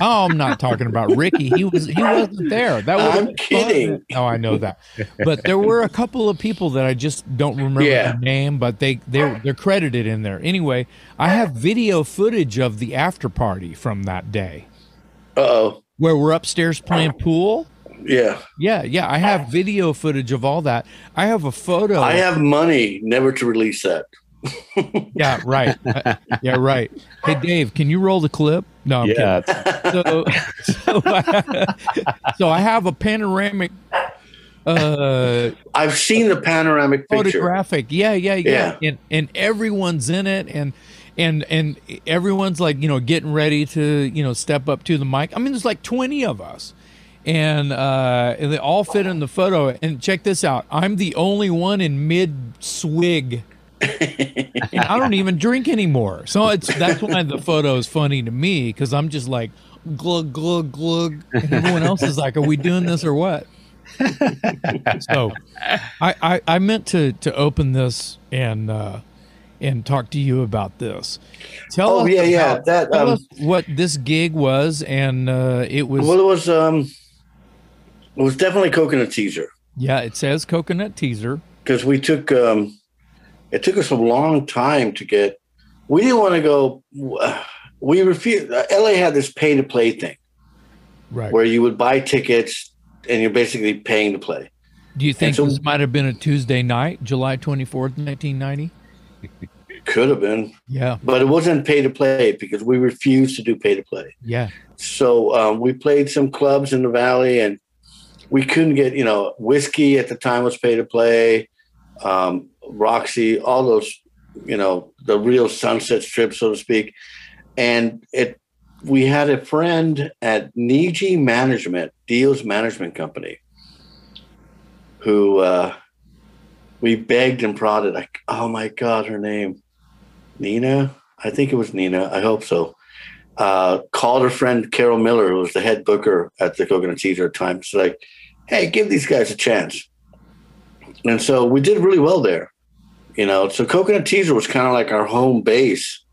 Oh, I'm not talking about Ricky. He was he wasn't there. That was I'm kidding. Oh, I know that. But there were a couple of people that I just don't remember Yeah. their name, but they they they're credited in there. Anyway, I have video footage of the after party from that day Uh oh. where we're upstairs playing pool. Yeah. Yeah, yeah, I have video footage of all that. I have a photo. I have money never to release that. yeah, right. Uh, yeah, right. Hey, Dave, can you roll the clip? No, I'm kidding. yeah, so, so, I, so I have a panoramic uh I've seen the panoramic picture. photographic yeah yeah yeah, Yeah. and and everyone's in it and and and everyone's like you know getting ready to you know step up to the mic i mean there's like 20 of us and uh and they all fit in the photo. And check this out. I'm the only one in mid swig. I don't even drink anymore. So it's that's why the photo is funny to me because i'm just like glug glug glug. And everyone else is like are we doing this or what? So I, I I meant to to open this and uh and talk to you about this. Tell Oh us yeah, yeah. about- That tell um, us what this gig was and uh it was well, it was um, it was definitely coconut teaser yeah, it says coconut teaser. because we took um, it took us a long time to get. We didn't want to go. We refused. LA had this pay to play thing Right. where you would buy tickets and you're basically paying to play. Do you think so- this might have been a Tuesday night, July 24th, 1990? Could have been, Yeah. but it wasn't pay to play because we refused to do pay to play. Yeah. So um, we played some clubs in the valley, and we couldn't get you know whiskey at the time was pay to play, um, Roxy, all those you know the real Sunset Strip, so to speak, and it. We had a friend at Niji Management, Dio's Management Company, who uh, we begged and prodded. Like, oh my God, her name, Nina. I think it was Nina. I hope so. uh, called her friend Carol Miller, who was the head booker at the Coconut Teaser at the time. Like, "Hey, give these guys a chance." And so we did really well there, you know. So Coconut Teaser was kind of like our home base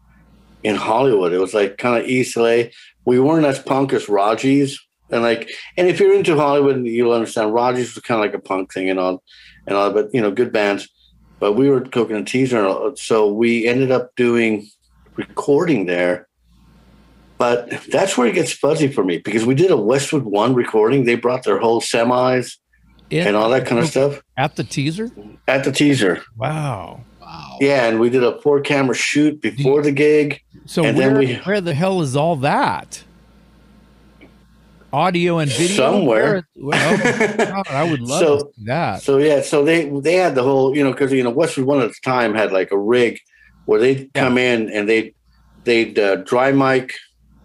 in Hollywood. It was like kind of East LA. We weren't as punk as Raji's, and like, and if you're into Hollywood, you'll understand Raji's was kind of like a punk thing and all, and all. But you know, good bands. But we were Coconut Teaser, so we ended up doing recording there but that's where it gets fuzzy for me because we did a Westwood One recording. They brought their whole semis in, and all that kind of stuff at the teaser. At the teaser. Wow. Wow. Yeah, and we did a four camera shoot before the gig. So and where, we, where the hell is all that? Audio and video somewhere. Well, oh God, I would love so, that. So yeah, so they they had the whole you know because you know Westwood One at the time had like a rig where they'd yeah. come in and they'd they'd uh, dry mic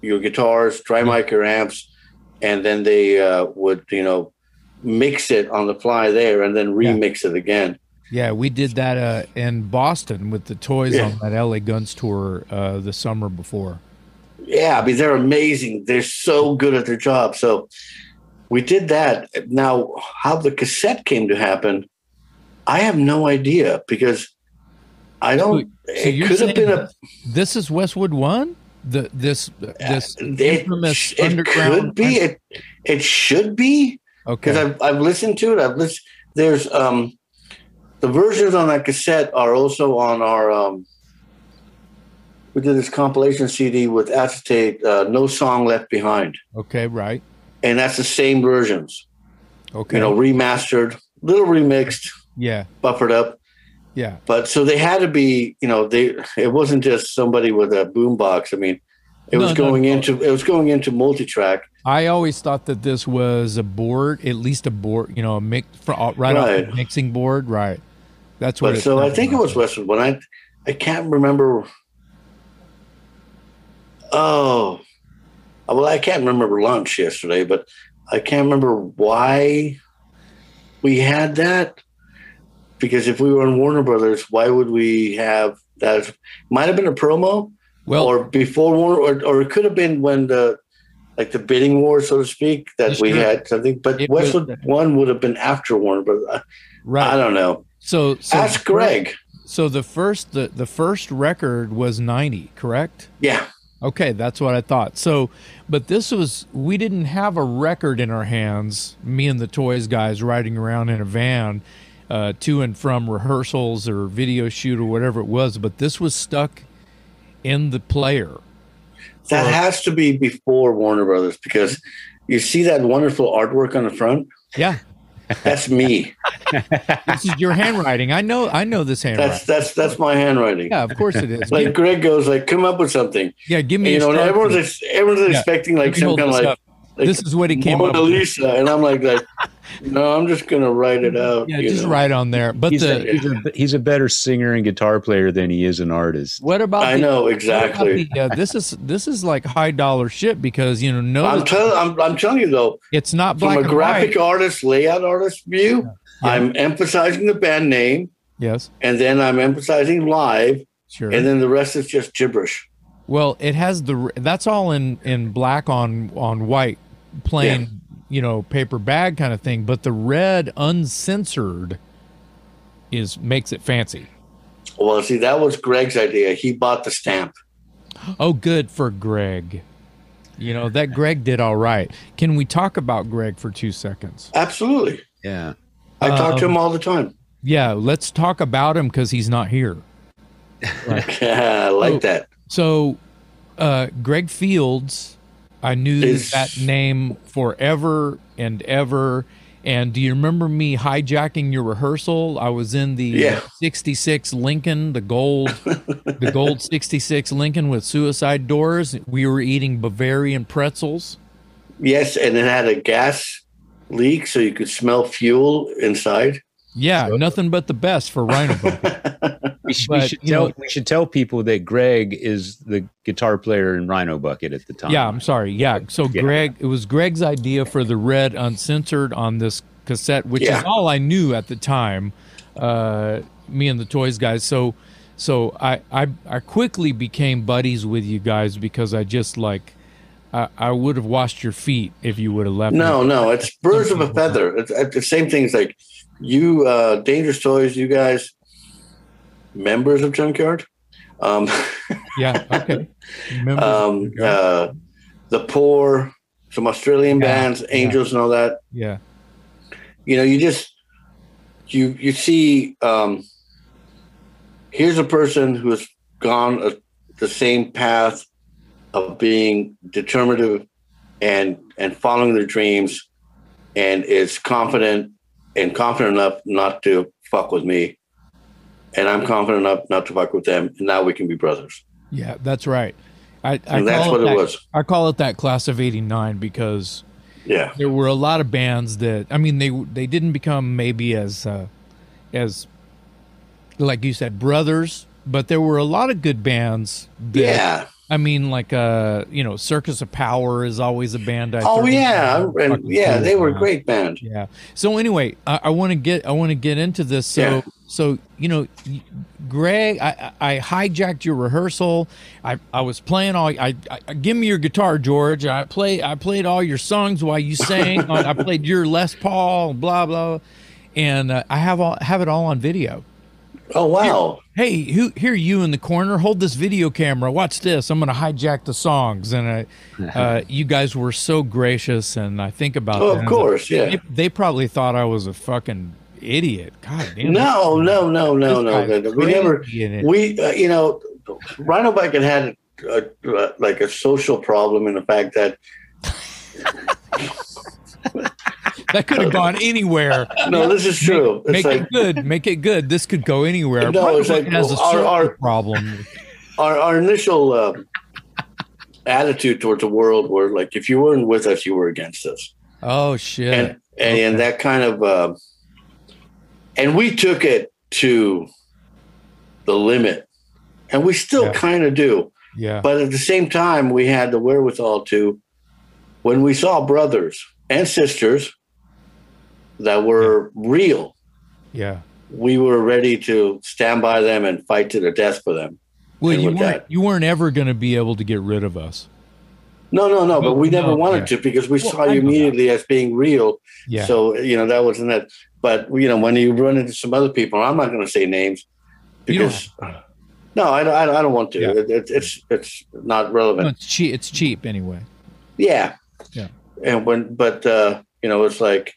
your guitars, dry mic your amps, and then they uh, would you know mix it on the fly there and then remix yeah. it again. Yeah, we did that uh, in Boston with the toys yeah. on that LA Guns tour uh, the summer before. Yeah, I mean they're amazing. They're so good at their job. So we did that. Now, how the cassette came to happen, I have no idea because I don't. So, so it could have been a. This is Westwood One the this this uh, infamous it, underground. It could be. It, it should be. Okay. Because I've I've listened to it. I've listened. There's um, the versions on that cassette are also on our um. We did this compilation CD with acetate, uh, no song left behind. Okay, right. And that's the same versions. Okay. You know, remastered, little remixed. Yeah. Buffered up. Yeah. But so they had to be, you know, they it wasn't just somebody with a boombox. I mean, it no, was going no, no. into it was going into multi-track. I always thought that this was a board, at least a board, you know, a mix uh, right, right. mixing board, right? That's what. But so I think it was Westwood. When I I can't remember. Oh, well, I can't remember lunch yesterday, but I can't remember why we had that because if we were on Warner Brothers, why would we have that? Might have been a promo, well, or before Warner, or, or it could have been when the like the bidding war, so to speak, that we had something. But it Westwood was, One would have been after Warner Brothers. Right. I don't know. So, so ask Greg. So the first the, the first record was ninety, correct? Yeah. Okay, that's what I thought. So, but this was we didn't have a record in our hands. Me and the toys guys riding around in a van uh, to and from rehearsals or video shoot or whatever it was, but this was stuck in the player. That for, has to be before Warner Brothers because you see that wonderful artwork on the front. Yeah, that's me. this is your handwriting. I know. I know this handwriting. That's that's that's my handwriting. Yeah, of course it is. like Greg goes, like, come up with something. Yeah, give me. you know, everyone's everyone's yeah. expecting like some kind of like, like, This is what he came Mona up with. Lisa, and I'm like, like no, I'm just gonna write it out. Yeah, just know. write on there. But he's, the, a, he's, a, he's, a, better singer and guitar player than he is an artist. What about? I the, know exactly. The, uh, this is this is like high dollar shit because you know no. I'm telling I'm, I'm telling you though. It's not from a graphic white. artist, layout artist view. Yeah. I'm emphasizing the band name. Yes. And then I'm emphasizing live. Sure. And then the rest is just gibberish. Well, it has the that's all in in black on on white plain. Yeah you know, paper bag kind of thing, but the red uncensored is makes it fancy. Well, see, that was Greg's idea. He bought the stamp. Oh, good for Greg. You know, that Greg did all right. Can we talk about Greg for two seconds? Absolutely. Yeah. I talk um, to him all the time. Yeah, let's talk about him because he's not here. Right. I like so, that. So, uh, Greg Fields I knew that name forever and ever. And do you remember me hijacking your rehearsal? I was in the yeah. 66 Lincoln, the gold, the gold 66 Lincoln with suicide doors. We were eating Bavarian pretzels. Yes, and it had a gas leak, so you could smell fuel inside. Yeah, nothing but the best for Rhino. we, should, but, we should tell know, we should tell people that Greg is the guitar player in Rhino Bucket at the time. Yeah, I'm sorry. Yeah, so yeah. Greg, it was Greg's idea for the red uncensored on this cassette, which yeah. is all I knew at the time. Uh, me and the toys guys. So, so I, I I quickly became buddies with you guys because I just like I, I would have washed your feet if you would have left. No, me. no, it's birds of a feather. It's, it's the same thing as like you, uh, Dangerous Toys. You guys, members of Junkyard. Um, yeah. Okay. um, uh, the poor, some Australian yeah, bands, Angels, yeah. and all that. Yeah. You know, you just you you see. Um, here's a person who has gone a, the same path of being determinative and and following their dreams and is confident and confident enough not to fuck with me and i'm confident enough not to fuck with them and now we can be brothers. Yeah that's right. I, I that's what it, it was. I call it that class of 89 because yeah. there were a lot of bands that i mean they they didn't become maybe as uh as like you said brothers but there were a lot of good bands that, yeah I mean, like uh, you know, Circus of Power is always a band. I oh yeah, and, yeah, they were a great band. Yeah. So anyway, I, I want to get I want to get into this. So yeah. so you know, Greg, I, I hijacked your rehearsal. I, I was playing all. I, I give me your guitar, George. I play I played all your songs while you sang. I played your Les Paul, blah blah, and uh, I have all have it all on video. Oh wow! Hey, who, here you in the corner. Hold this video camera. Watch this. I'm going to hijack the songs. And I, uh, you guys were so gracious, and I think about. Oh, of course, yeah. They, they, probably thought I was a fucking idiot. God damn. No, no, no, no, no, no. We never. We, uh, you know, Rhino Bucket had had a, a, like a social problem in the fact that. that could have gone anywhere. No, this is true. Make, make like, it good. Make it good. This could go anywhere. No, it's like has a our, our problem. Our our initial uh, attitude towards the world were like, if you weren't with us, you were against us. Oh shit! And and, okay. and that kind of, uh, and we took it to the limit, and we still yeah. kind of do. Yeah. But at the same time, we had the wherewithal to, when we saw brothers and sisters that were yeah. real. Yeah. We were ready to stand by them and fight to the death for them. Well, you weren't, that, you weren't ever going to be able to get rid of us. No, no, no. But we never no, wanted yeah. to because we well, saw you immediately that. as being real. Yeah. So you know that wasn't it. But you know when you run into some other people, I'm not going to say names because no, I, I, I, don't want to. Yeah. It, it, it's it's not relevant. No, it's cheap. It's cheap anyway. Yeah. Yeah. And when, but uh, you know, it's like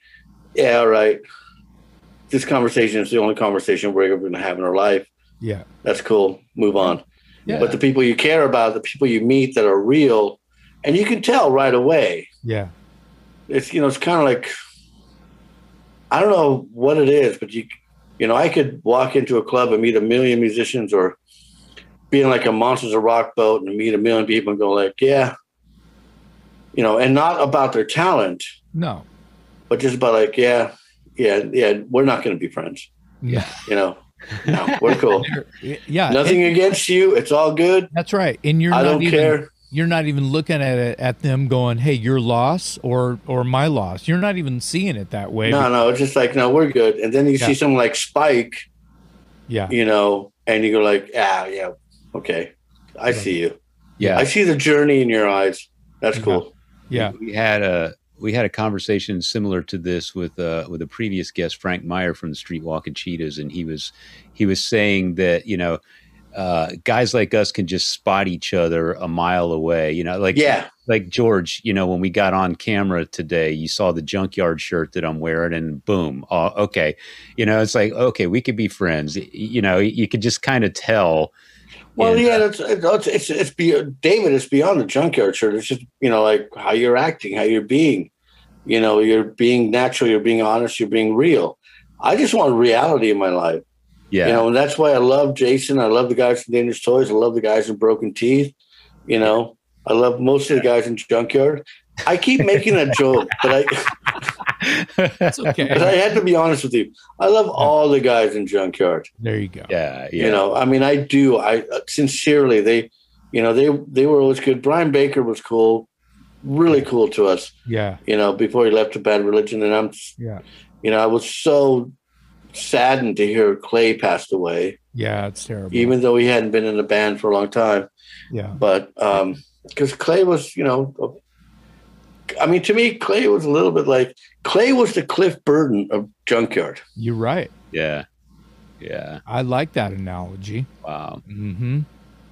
yeah, all right. This conversation is the only conversation we're ever going to have in our life. Yeah. That's cool. Move on. Yeah. But the people you care about, the people you meet that are real, and you can tell right away. Yeah. It's, you know, it's kind of like, I don't know what it is, but you, you know, I could walk into a club and meet a million musicians or be in like a Monsters of Rock boat and meet a million people and go like, yeah, you know, and not about their talent. No but just about like, yeah, yeah, yeah, we're not going to be friends. Yeah. You know, no, we're cool. yeah. Nothing and, against you. It's all good. That's right. And you're I not don't even, care. You're not even looking at it at them going, "Hey, your loss or or my loss." You're not even seeing it that way. No, no, it's just like, no, we're good. And then you yeah. see someone like Spike. Yeah. You know, and you go like, ah, yeah, okay, I yeah. see you. Yeah, I see the journey in your eyes. That's cool. Yeah, we had a we had a conversation similar to this with uh, with a previous guest, Frank Meyer from the Street Walking Cheetahs, and he was he was saying that you know uh, guys like us can just spot each other a mile away. You know, like yeah, like George. You know, when we got on camera today, you saw the junkyard shirt that I'm wearing, and boom, oh, okay. You know, it's like okay, we could be friends. You know, you could just kind of tell. Well, and, yeah, it's it's it's, it's beyond, David. It's beyond the junkyard shirt. It's just you know like how you're acting, how you're being. You know you're being natural you're being honest you're being real. I just want reality in my life. Yeah. You know and that's why i love jason. I love the guys from dangerous toys. I love the guys in broken teeth. You know i love most of the guys in junkyard i keep making that joke but i that's okay but i had to be honest with you i love all the guys in junkyard there you go yeah, yeah. you know i mean i do i sincerely they you know they they were always good brian baker was cool really cool to us. Yeah. You know, before he left to Bad Religion. And I'm, yeah. You know, I was so saddened to hear Clay passed away. Yeah, it's terrible. even though he hadn't been in the band for a long time. yeah. But um because Clay was, you know, I mean, to me, Clay was a little bit like Clay was the Cliff Burton of Junkyard. You're right. Yeah. Yeah. I like that analogy. Wow. Mm-hmm.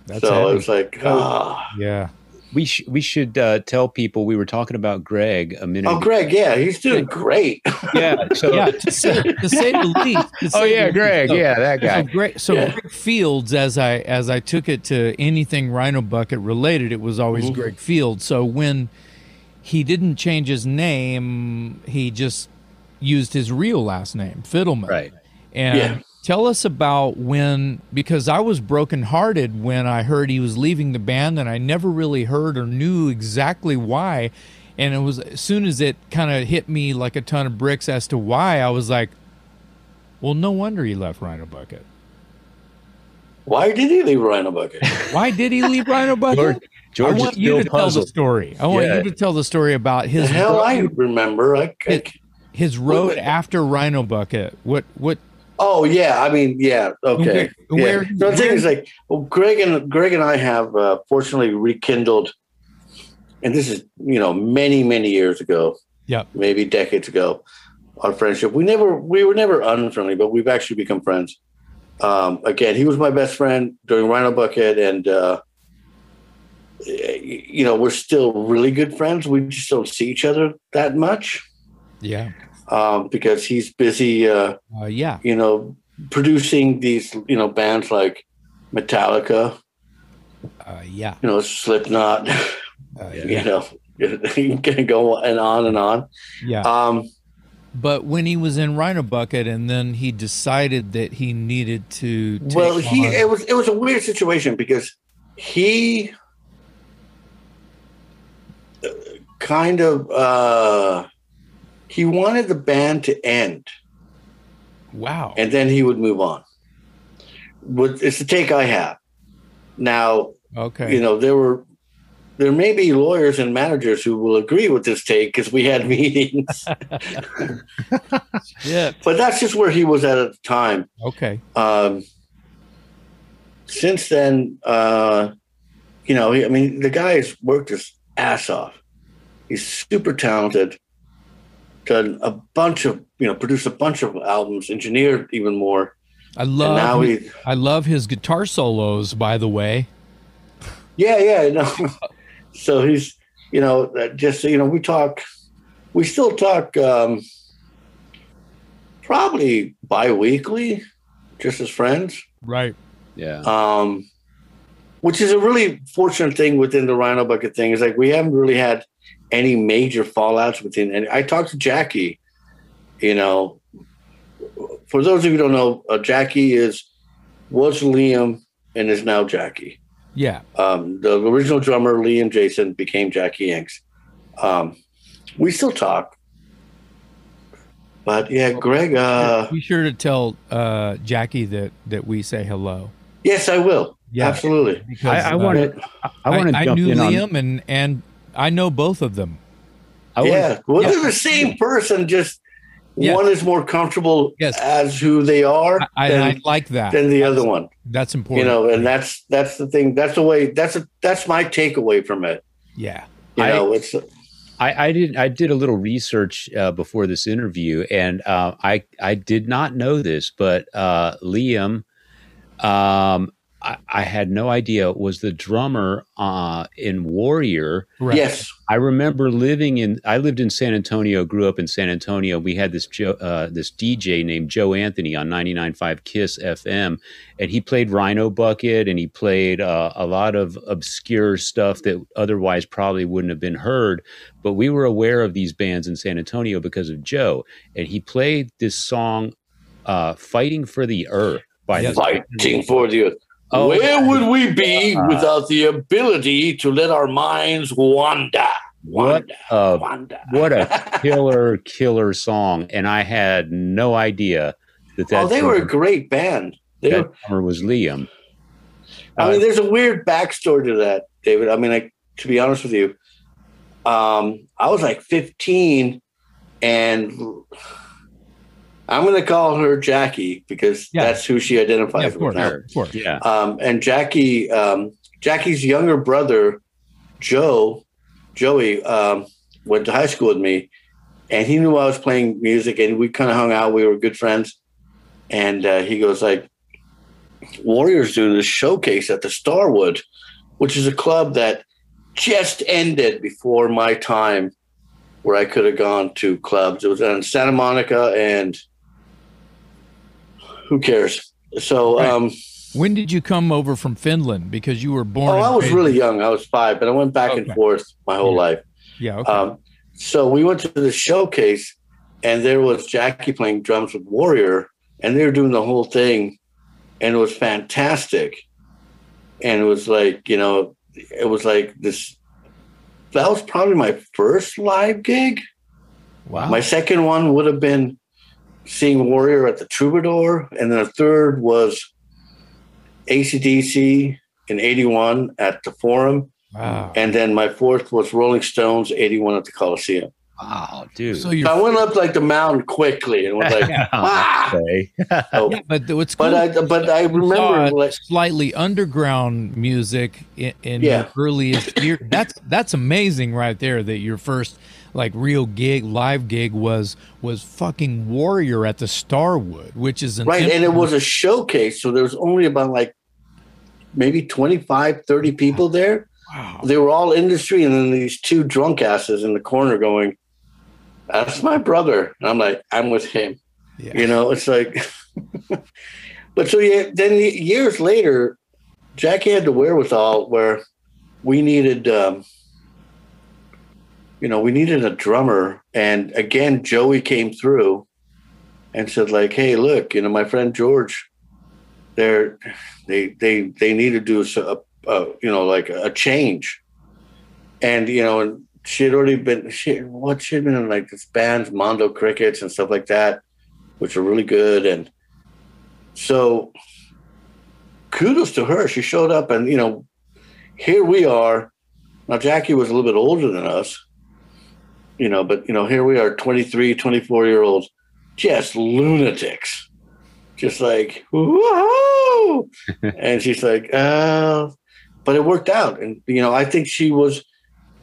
That's so heavy. it's like, ah. yeah. We sh- we should uh, tell people we were talking about Greg a minute. oh, ago. Greg, yeah, he's doing great. Yeah. So. yeah, to say, to say the least. to Oh yeah, the Greg. least. Yeah, that So guy. Greg, so Yeah. Greg Fields, as I as I took it to anything Rhino Bucket related, it was always Mhm. Greg Fields. So when he didn't change his name, he just used his real last name, Fidelman. Right. And Yeah. tell us about when, because I was brokenhearted when I heard he was leaving the band, and I never really heard or knew exactly why. And it was as soon as it kind of hit me like a ton of bricks as to why, I was like, well, no wonder he left Rhino Bucket. Why did he leave Rhino Bucket? Why did he leave Rhino Bucket? George, George I want you still to tell the story. I want Yeah. you to tell the story about the his hell, I remember. I, I, his road Wait, wait. after Rhino Bucket. What what oh yeah, I mean, yeah, okay. Where- where- So the thing where- is, like, well, Greg and Greg and I have uh, fortunately rekindled, and this is you know many many years ago. Yeah, maybe decades ago, our friendship. We never we were never unfriendly, but we've actually become friends. Um, again, he was my best friend during Rhino Bucket, and uh, y- you know we're still really good friends. We just don't see each other that much yeah. um, because he's busy. Uh, Uh, yeah. you know, producing these, you know, bands like Metallica, Uh, yeah. you know, Slipknot, Uh, Yeah. you know, you can go and on and on. yeah. Um, But when he was in Rhino Bucket, and then he decided that he needed to. Well, he on- it was it was a weird situation because he kind of uh, he wanted the band to end, wow. and then he would move on. With it's the take I have now. okay. you know there were there may be lawyers and managers who will agree with this take because we had meetings yeah. but that's just where he was at at the time Okay. um, since then uh, you know i mean the guy has worked his ass off he's super talented done a bunch of you know produced a bunch of albums engineered even more I love. now his, he I love his guitar solos. By the way. Yeah, yeah, I know. so he's, you know, just you know, we talk, we still talk, um, probably bi-weekly, just as friends. Right. Yeah. Um, which is a really fortunate thing within the Rhino Bucket thing. Is like we haven't really had any major fallouts within. And I talked to Jackie. You know, for those of you who don't know, uh, Jackie is was Liam and is now Jackie. Yeah. Um, the original drummer, Liam Jason, became Jackie Enx. Um, we still talk. But yeah, Greg, uh, Be sure to tell uh, Jackie that that we say hello. yes, I will. Yeah. Absolutely. Because, I, I uh, want to. I want to I, jump knew in on. Liam and and I know both of them. I wanna- yeah. Well, yeah. they're the same person, just Yeah. one is more comfortable Yes. as who they are I, I, than, I like that. than the other one. That's important. You know, and that's that's the thing. That's the way that's a that's my takeaway from it. yeah. You I- know, it's I, I did. I did a little research uh, before this interview, and uh, I I did not know this, but uh, Liam, um, I, I had no idea was the drummer uh, in Warrior. Right. yes. I remember living in. I lived in San Antonio. Grew up in San Antonio. We had this Joe, uh, this DJ named Joe Anthony on 99.5 Kiss FM, and he played Rhino Bucket, and he played uh, a lot of obscure stuff that otherwise probably wouldn't have been heard. But we were aware of these bands in San Antonio because of Joe, and he played this song, uh, "Fighting for the Earth" by Yes. this- Fighting for the earth. Oh, Where would we be Uh, without the ability to let our minds wander? What a wander. what a killer killer song and i had no idea that that oh, they were a great band. They that were, drummer was liam I mean, there's a weird backstory to that, David. I mean, like to be honest with you, um, I was like 15, and I'm going to call her Jackie because yeah. that's who she identifies yeah, with now. Of course. Yeah. Um, and Jackie, um, Jackie's younger brother, Joe, Joey, um, went to high school with me, and he knew I was playing music, and we kind of hung out. We were good friends, and uh, he goes like, "Warriors doing this showcase at the Starwood, which is a club that just ended before my time." Where I could have gone to clubs. It was in Santa Monica and who cares? So, right. um, when did you come over from Finland? Because you were born. Oh, I was really young. I was five, but I went back okay. and forth my whole yeah. life. Yeah. Okay. Um, so we went to the showcase, and there was Jackie playing drums with Warrior, and they were doing the whole thing, and it was fantastic. And it was like you know, it was like this. That was probably my first live gig. Wow. My second one would have been seeing Warrior at the Troubadour, and then a third was ACDC in 81 at the Forum. Wow. And then my fourth was Rolling Stones 81 at the Coliseum. Wow, dude. So, so I went up like the mountain quickly and was like, ah! so, yeah, but what's cool but I but I remember like, slightly underground music in, in yeah. your earliest year. That's that's amazing right there that your first like real gig live gig was was fucking warrior at the starwood which is right and it was a showcase so there was only about like maybe 25 30 people there wow. they were all industry and then these two drunk asses in the corner going that's my brother and i'm like i'm with him yeah. you know it's like but so yeah then years later jackie had the wherewithal where we needed um, you know, we needed a drummer. And again, Joey came through and said, like, hey, look, you know, my friend George, they're they they they need to do a, a you know like a change. And you know, and she had already been she what she had been in like this bands, Mondo Crickets and stuff like that, which are really good. And so kudos to her. She showed up and you know, here we are. Now Jackie was a little bit older than us you know, but you know, here we are 23, 24 year olds, just lunatics, just like, whoa. and she's like, uh, but it worked out. And, you know, I think she was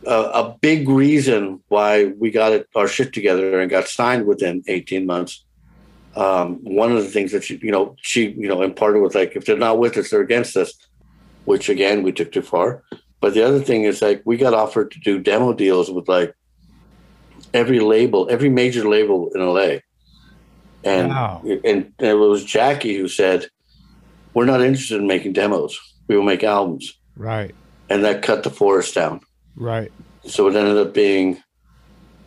a, a big reason why we got it, our shit together and got signed within 18 months. Um, one of the things that she, you know, she, you know, imparted was like, if they're not with us, they're against us, which again, we took too far. But the other thing is like, we got offered to do demo deals with like every label, every major label in LA. And, wow. and, and it was Jackie who said, We're not interested in making demos. We will make albums. Right. And that cut the forest down. Right. So it ended up being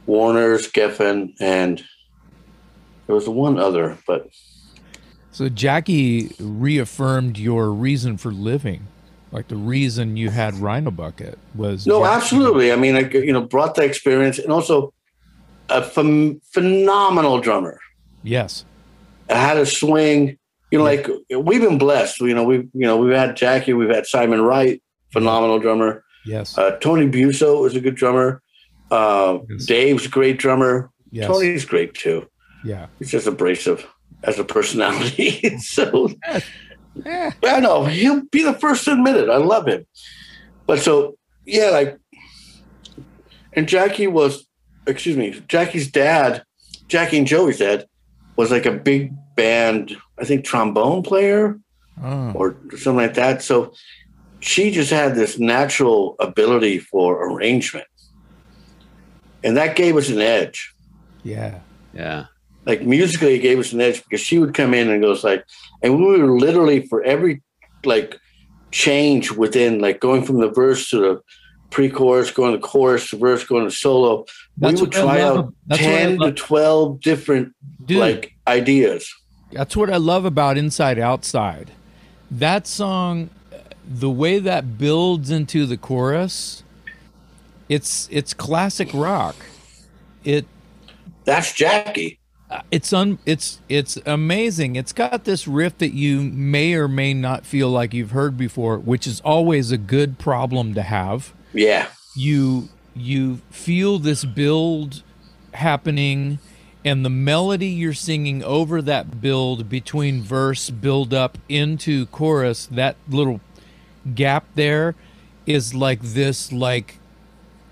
Warner's, Geffen, and there was one other, but. So Jackie reaffirmed your reason for living like the reason you had Rhino Bucket was no, Jackie. absolutely. I mean, I you know brought the experience, and also a ph- phenomenal drummer. Yes. I had a swing. You know, like we've been blessed. You know, we've you know we've had Jackie, we've had Simon Wright, phenomenal drummer. Yes. Uh, Tony Biuso is a good drummer. Uh, yes. Dave's a great drummer. Yes. Tony's great too. Yeah. He's just abrasive as a personality. so yeah. I know he'll be the first to admit it. I love him. But so yeah, like and Jackie was excuse me, Jackie's dad, Jackie and Joey's dad, was like a big band, I think trombone player oh. or something like that. So she just had this natural ability for arrangement. And that gave us an edge. Yeah. Yeah. Like musically it gave us an edge because she would come in and goes like and we were literally for every like change within like going from the verse to the pre-chorus, going to chorus, verse, going to solo. That's we would try out ten to twelve different Dude, like ideas. That's what I love about Inside Outside. That song, the way that builds into the chorus, it's it's classic rock. It that's Jackie. Uh, it's un it's it's amazing. It's got this riff that you may or may not feel like you've heard before, which is always a good problem to have yeah. You you feel this build happening and the melody you're singing over that build between verse build up into chorus that little gap there is like this like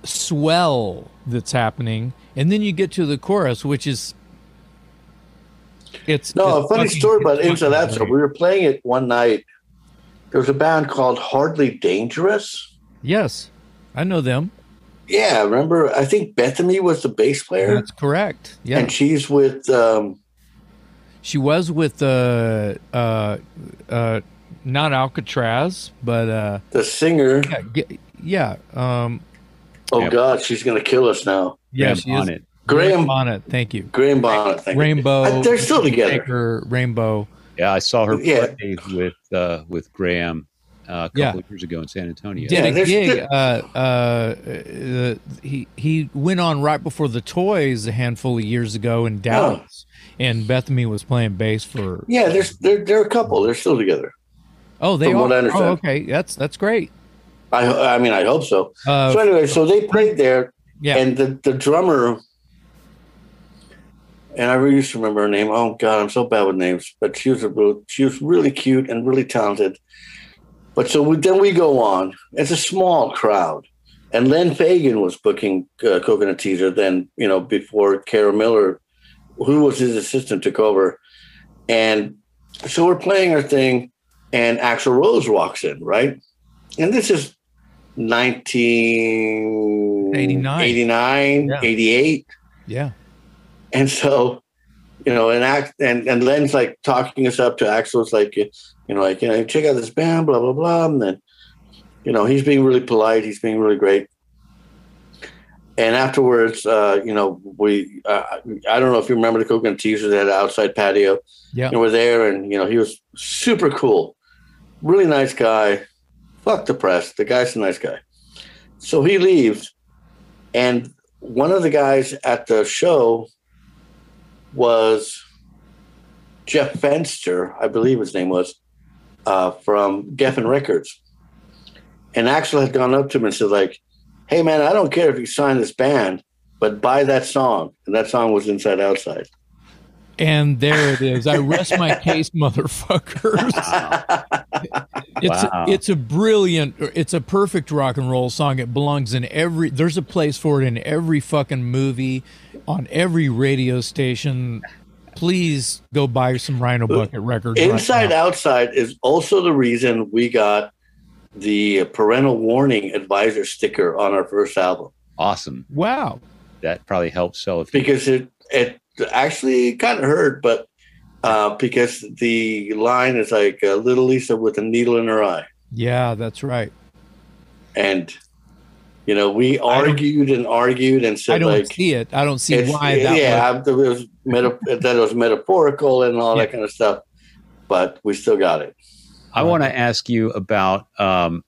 swell that's happening and then you get to the chorus which is it's no it's a funny fucking- story about it's into that. So we were playing it one night. There was a band called Hardly Dangerous. yes i know them Yeah, remember? I think Beth-Ami was the bass player, that's correct yeah and she's with. Um, she was with uh uh uh not alcatraz but uh the singer. yeah, yeah um Oh Yeah. God, she's gonna kill us now. yeah Graham she is Bonnet. Graham Bonnet. Thank you. Graham Bonnet. Thank you. Rainbow. Uh, They're still together. Rainbow. Yeah, I saw her Yeah. play with uh, with Graham uh, a couple Yeah. of years ago in San Antonio. Did Yeah, a gig. Uh, uh, uh, he he went on right before the Toys a handful of years ago in Dallas, and Beth-Ami was playing bass for. Yeah, there's they're they're a couple. They're still together. Oh, they From are. what I understand. Oh, okay. That's that's great. I I mean I hope so. Uh, so anyway, so they played there, yeah. and the the drummer. And I really used to remember her name. Oh God, I'm so bad with names. But she was a real, she was really cute and really talented. But so we, then we go on. It's a small crowd, and Len Fagan was booking uh, Coconut Teaszer. Then you know before Kara Miller, who was his assistant, took over, and so we're playing our thing, and Axl Rose walks in, right? And this is 1989, 89. Yeah. 88. yeah. And so, you know, and act and, and Len's like talking us up to Axl's like, you know, like, you know, check out this band, blah, blah, blah. And then, you know, he's being really polite. He's being really great. And afterwards, uh, you know, we, uh, I don't know if you remember the Coconut Teaszers had an outside patio. Yeah. And we're there and, you know, he was super cool. Really nice guy. Fuck the press. The guy's a nice guy. So he leaves. And one of the guys at the show was Jeff Fenster, I believe his name was, uh, from Geffen Records. And Axl had gone up to him and said, like, hey man, I don't care if you sign this band, but buy that song. And that song was Inside Outside. And there it is. I rest my case, motherfuckers. It's Wow. a, it's a brilliant, it's a perfect rock and roll song. It belongs in every. There's a place for it in every fucking movie, on every radio station. Please go buy some Rhino Bucket records. right Inside now. Outside is also the reason we got the parental warning advisor sticker on our first album Awesome. Wow. That probably helped sell a few. because it it actually kind of hurt, but uh, because the line is like uh, little Lisa with a needle in her eye, Yeah, that's right. and you know we argued and argued and said, I don't like see it. I don't see it's- why that yeah, was. it was meta- that it was metaphorical and all Yeah. that kind of stuff, but we still got it. I want to ask you about. Um,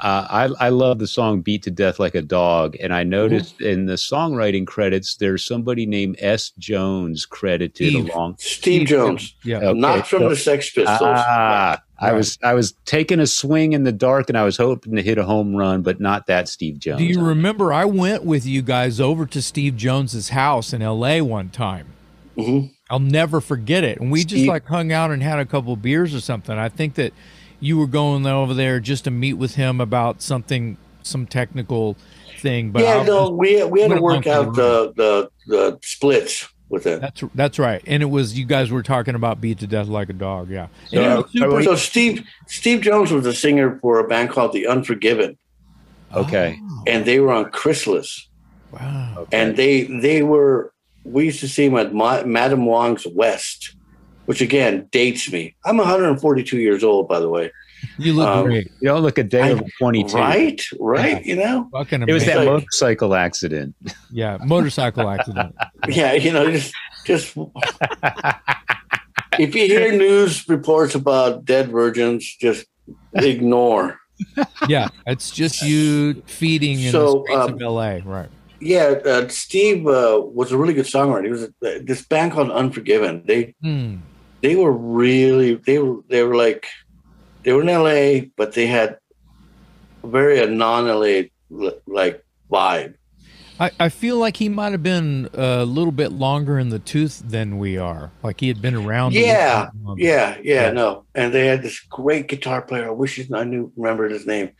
uh, I I love the song "Beat to Death Like a Dog," and I noticed in the songwriting credits there's somebody named S. Jones credited Steve. along. Steve Jones, Yeah. Okay, not from so- the Sex Pistols. Ah, I was I was taking a swing in the dark, and I was hoping to hit a home run, but not that Steve Jones. Do you remember I went with you guys over to Steve Jones's house in LA one time? Mhm. I'll never forget it. And we just like hung out and had a couple beers or something. I think that you were going over there just to meet with him about something, some technical thing. But yeah, I no, was- we we had to work out the the, the the splits with it. that's that's right. And it was you guys were talking about beat to death like a dog. Yeah. So, And it uh, was super- So Steve Steve Jones was a singer for a band called The Unforgiven, Okay. Oh, and they were on Chrysalis, wow. okay. and they they were we used to see them at Ma- Madame Wong's West, which again dates me. I'm 142 years old, by the way. You look um, great. you don't look a day I- over 22. Right, right. You know, Fucking It was amazing. that Like- motorcycle accident. yeah, motorcycle accident. yeah. You know, just just if you hear news reports about dead virgins, just ignore. Yeah, it's just you feeding in So, the streets um, of LA, right? Yeah, uh, Steve uh, was a really good songwriter. He was a, this band called Unforgiven. They Hmm. They were really they were they were like they were in LA, but they had very a non LA like vibe. I, I feel like he might have been a little bit longer in the tooth than we are. Like he had been around. Yeah, yeah, yeah, yeah, no. And they had this great guitar player. I wish I knew remembered his name.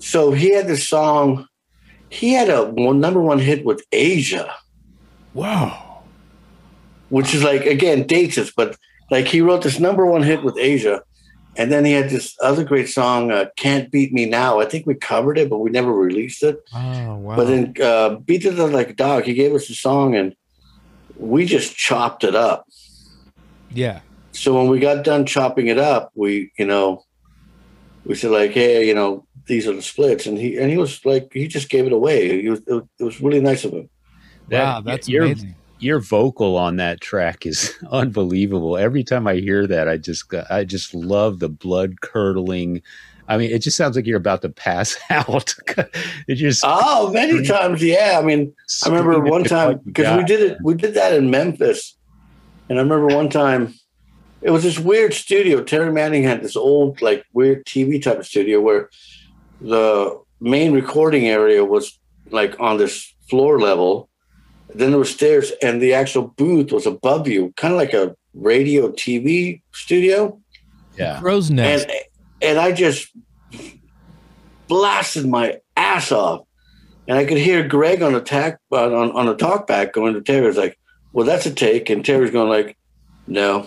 So he had this song. He had a one, number one hit with Asia. Wow. Which is like again dates us, but like he wrote this number one hit with Asia, and then he had this other great song, uh, "Can't Beat Me Now." I think we covered it, but we never released it. Oh wow! But then uh, "Beat It Like a Dog," he gave us a song, and we just chopped it up. Yeah. So when we got done chopping it up, we, you know, we said like, "Hey, you know, these are the splits," and he and he was like, he just gave it away. He was, it was really nice of him. Wow, that's amazing your vocal on that track is unbelievable. Every time I hear that, I just I just love the blood curdling. I mean, it just sounds like you're about to pass out. it just oh, many times, yeah. I mean, I remember one time because we did it. We did that in Memphis, and I remember one time it was this weird studio. Terry Manning had this old, like, weird TV type of studio where the main recording area was like on this floor level then there were stairs, and the actual booth was above you, kind of like a radio TV studio. Yeah, crow's nest. And, and I just blasted my ass off, and I could hear Greg on the tack uh, on on the talkback going to Terry. like, "Well, that's a take," and Terry's going like, "No."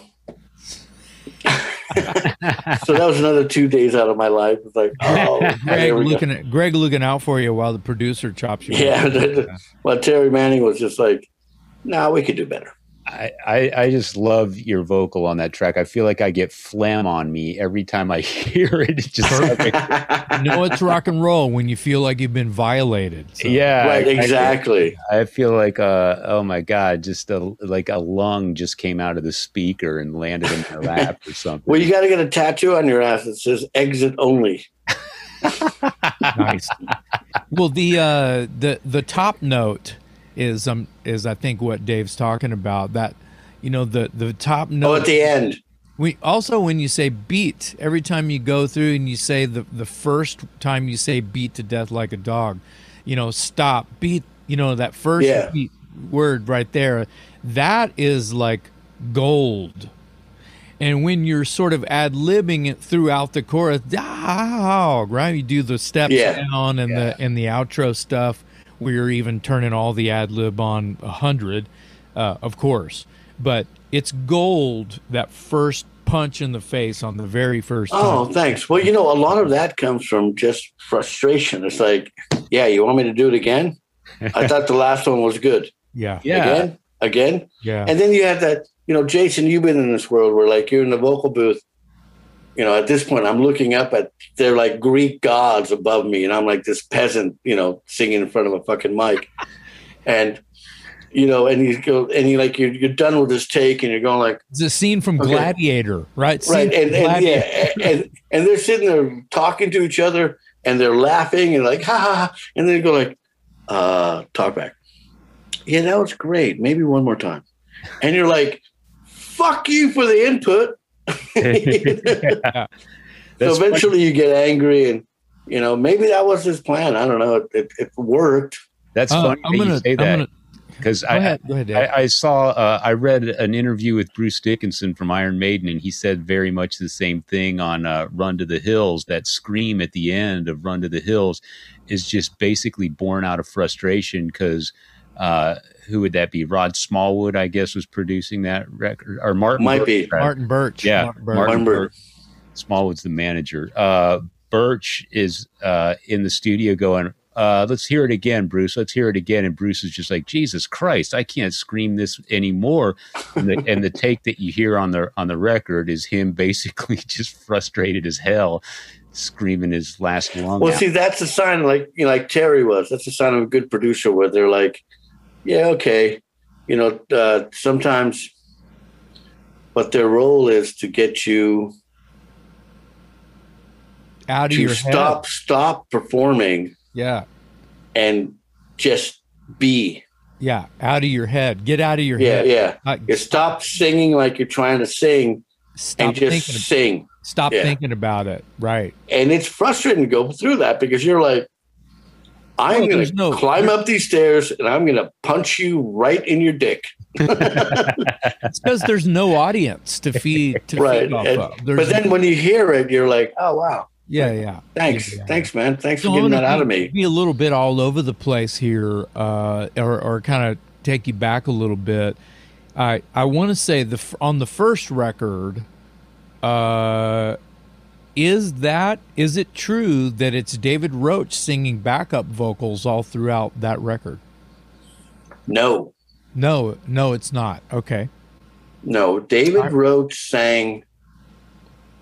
So that was another two days out of my life. It's like, oh, Greg looking at Greg looking out for you while the producer chops you. Yeah, well, Terry Manning was just like, "No, nah, we could do better." I, I, I just love your vocal on that track. I feel like I get phlegm on me every time I hear it. it just you know it's rock and roll when you feel like you've been violated. So. Yeah, right. Exactly. I, I, feel like uh oh my god, just a, like a lung just came out of the speaker and landed in my lap or something. Well, you got to get a tattoo on your ass that says "exit only." nice. Well, the uh, the the top note is um is I think what Dave's talking about that you know the the top note oh, at the end. We also when you say beat every time you go through and you say the the first time you say beat to death like a dog, you know stop beat you know that first yeah. word right there that is like gold. And when you're sort of ad libbing it throughout the chorus, dog, right? You do the steps yeah. down and yeah. the and the outro stuff we are even turning all the ad lib on a hundred, uh, of course. But it's gold that first punch in the face on the very first. Oh, thanks. Well, you know, a lot of that comes from just frustration. It's like, yeah, you want me to do it again? I thought the last one was good. Yeah. Yeah. Again, again. Yeah. And then you have that. You know, Jason, you've been in this world where like you're in the vocal booth you know, at this point, I'm looking up at they're like Greek gods above me, and I'm like this peasant, you know, singing in front of a fucking mic, and you know, and you go and you like you're you're done with this take, and you're going like it's a scene from okay. Gladiator, right? Scene right, and, and yeah, and and they're sitting there talking to each other, and they're laughing and like ha ha, ha and then you go like, uh, talk back. Yeah, that was great. Maybe one more time, and you're like, fuck you for the input yeah. So eventually funny. you get angry and you know maybe that was his plan. I don't know. It, it, it worked. That's uh, funny I'm gonna, you say that because I, ahead, I, I, saw uh, I read an interview with Bruce Dickinson from Iron Maiden, and he said very much the same thing on uh, "Run to the Hills." That scream at the end of "Run to the Hills" is just basically born out of frustration because uh, who would that be? Rod Smallwood, I guess, was producing that record, or Martin might Birch, be Martin Birch. Yeah, Martin Birch. Martin Birch. Smallwood's the manager. Uh, Birch is uh, in the studio going, uh, "Let's hear it again, Bruce. Let's hear it again." And Bruce is just like, "Jesus Christ, I can't scream this anymore." And the, and the take that you hear on the on the record is him basically just frustrated as hell screaming his last lung. Well, out. see, that's a sign, like you know, like Terry was. That's a sign of a good producer, where they're like, yeah, okay. You know, uh, sometimes, but their role is to get you out of your stop, head. stop performing. Yeah, and just be. Yeah, out of your head. Get out of your yeah, head. Yeah, yeah. Uh, you stop singing like you're trying to sing, stop and just thinking, sing. Stop yeah. thinking about it. Right. And it's frustrating to go through that because you're like, I'm well, going to no, climb up these stairs and I'm going to punch you right in your dick. it's because there's no audience to feed to right. feed off and, of. but then when you hear it, you're like, oh wow. Yeah, yeah. Thanks, yeah, yeah. thanks, man. Thanks so for getting that out of me. Be a little bit all over the place here, uh, or, or kind of take you back a little bit. I I want to say the on the first record, uh, is that is it true that it's David Roach singing backup vocals all throughout that record? No. No, no, it's not. Okay. No, David Roach sang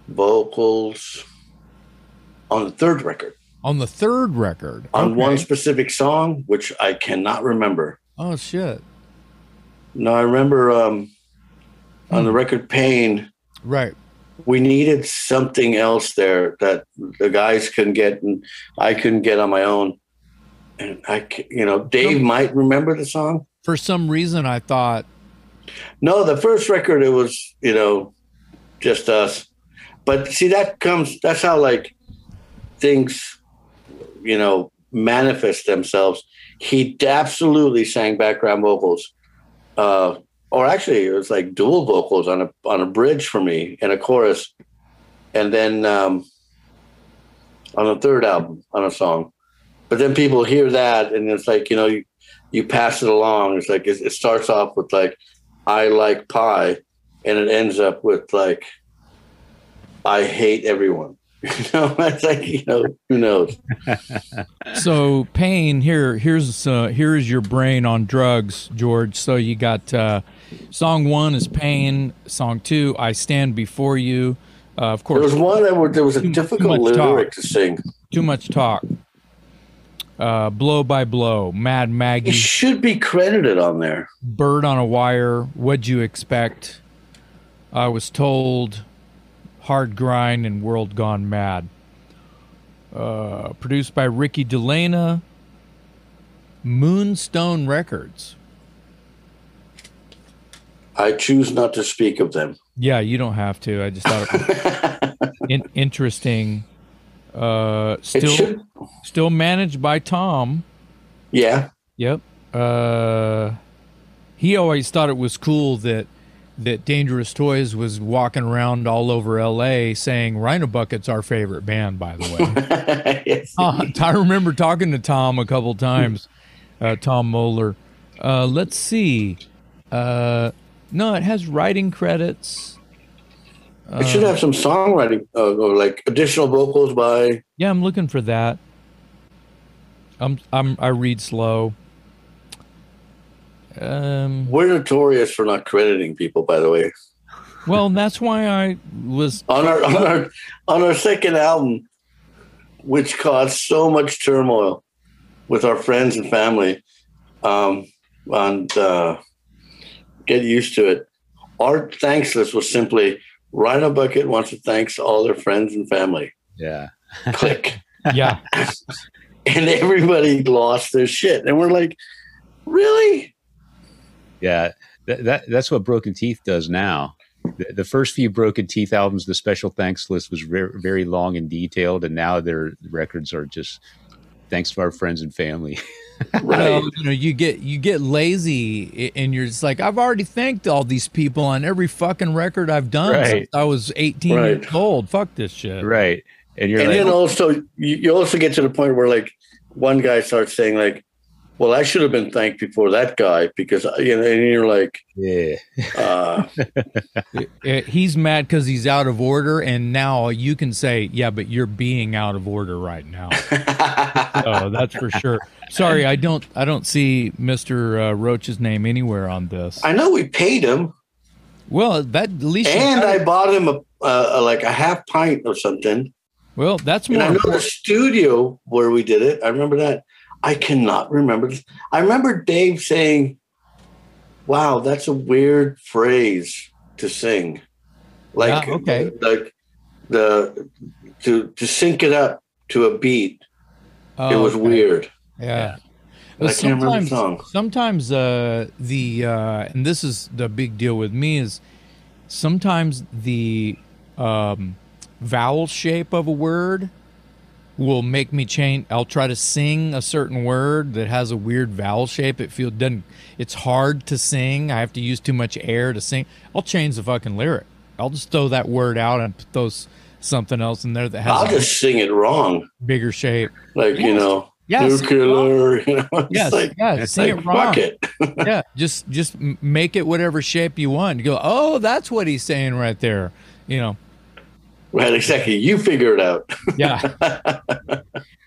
vocals on the third record. On the third record. On okay. one specific song, which I cannot remember. Oh shit. No, I remember um, on hmm. the record Pain. Right we needed something else there that the guys couldn't get and I couldn't get on my own. And I, you know, Dave might remember the song. For some reason, I thought. No, the first record, it was, you know, just us. But see, that comes, that's how like things, you know, manifest themselves. He absolutely sang background vocals. Uh, or actually it was like dual vocals on a on a bridge for me and a chorus and then um, on the third album on a song but then people hear that and it's like you know you, you pass it along it's like it, it starts off with like i like pie and it ends up with like i hate everyone you know, it's like you know, who knows? so pain here. Here's uh, here's your brain on drugs, George. So you got uh, Song one is Pain. Song two, I Stand Before You. Uh, of course, there was one that were, there was a too, difficult too lyric talk. to sing. Too much talk. Uh, blow by blow, Mad Maggie. It should be credited on there. Bird on a wire. What'd you expect? I was told. Hard grind and world gone mad. Uh, produced by Ricky Delana. Moonstone Records. I choose not to speak of them. Yeah, you don't have to. I just thought it was in, interesting. Uh, still, still managed by Tom. Yeah. Yep. Uh, he always thought it was cool that that Dangerous Toys was walking around all over L.A. saying Rhino Bucket's our favorite band. By the way, yes. uh, I remember talking to Tom a couple times. Uh, Tom Moeller. Uh, let's see. Uh, no, it has writing credits. It should have some songwriting uh, or like additional vocals by. Yeah, I'm looking for that. I'm I'm I read slow. Um, We're notorious for not crediting people, by the way. Well, that's why I was on our on our on our second album, which caused so much turmoil with our friends and family. Um, and uh, get used to it. Our thanks list was simply Rhino Bucket wants to thanks all their friends and family. Yeah. Click. yeah. and everybody lost their shit. And we're like, really? Yeah. That, that that's what Broken Teeth does now. The, the, first few Broken Teeth albums, the special thanks list was very, very long and detailed, and now their records are just thanks to our friends and family. right. you know, you get you get lazy, and you're just like, I've already thanked all these people on every fucking record I've done right. since I was 18 right. years old. Fuck this shit. Right. And you're and like, then also you also get to the point where like one guy starts saying like, well, I should have been thanked before that guy because you know, and you're like, yeah, uh, he's mad because he's out of order, and now you can say, yeah, but you're being out of order right now. oh, that's for sure. Sorry, I don't, I don't see Mister uh, Roach's name anywhere on this. I know we paid him. Well, that at least, and I bought him a, a, like a half pint or something. Well, that's more. And I know the studio where we did it. I remember that I cannot remember. I remember Dave saying, "Wow, that's a weird phrase to sing." Like yeah, okay, like the to to sync it up to a beat. Oh, it was okay. weird. Yeah. Well, sometimes, sometimes uh, the uh, and this is the big deal with me is sometimes the um, vowel shape of a word will make me change. I'll try to sing a certain word that has a weird vowel shape. It feels doesn't. It's hard to sing. I have to use too much air to sing. I'll change the fucking lyric. I'll just throw that word out and throw something else in there that has. I'll just sing it wrong. Bigger shape. Like yes. you know. Yes. Nuclear, you know, yes, like, yeah, sing like, it wrong. It. yeah, just just make it whatever shape you want. You go, oh, that's what he's saying right there. You know, Right, exactly. You figure it out. yeah. right.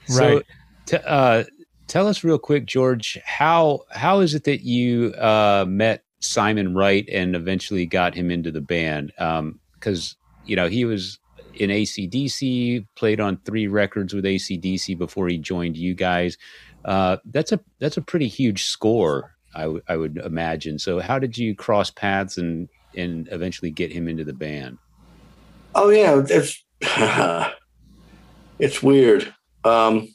So, t- uh, tell us real quick, George, how how is it that you uh, met Simon Wright and eventually got him into the band? Because um, you know he was in ACDC, played on three records with ACDC before he joined you guys. Uh, that's a that's a pretty huge score, I, w- I would imagine. So, how did you cross paths and and eventually get him into the band? Oh yeah, it's it's weird. Um,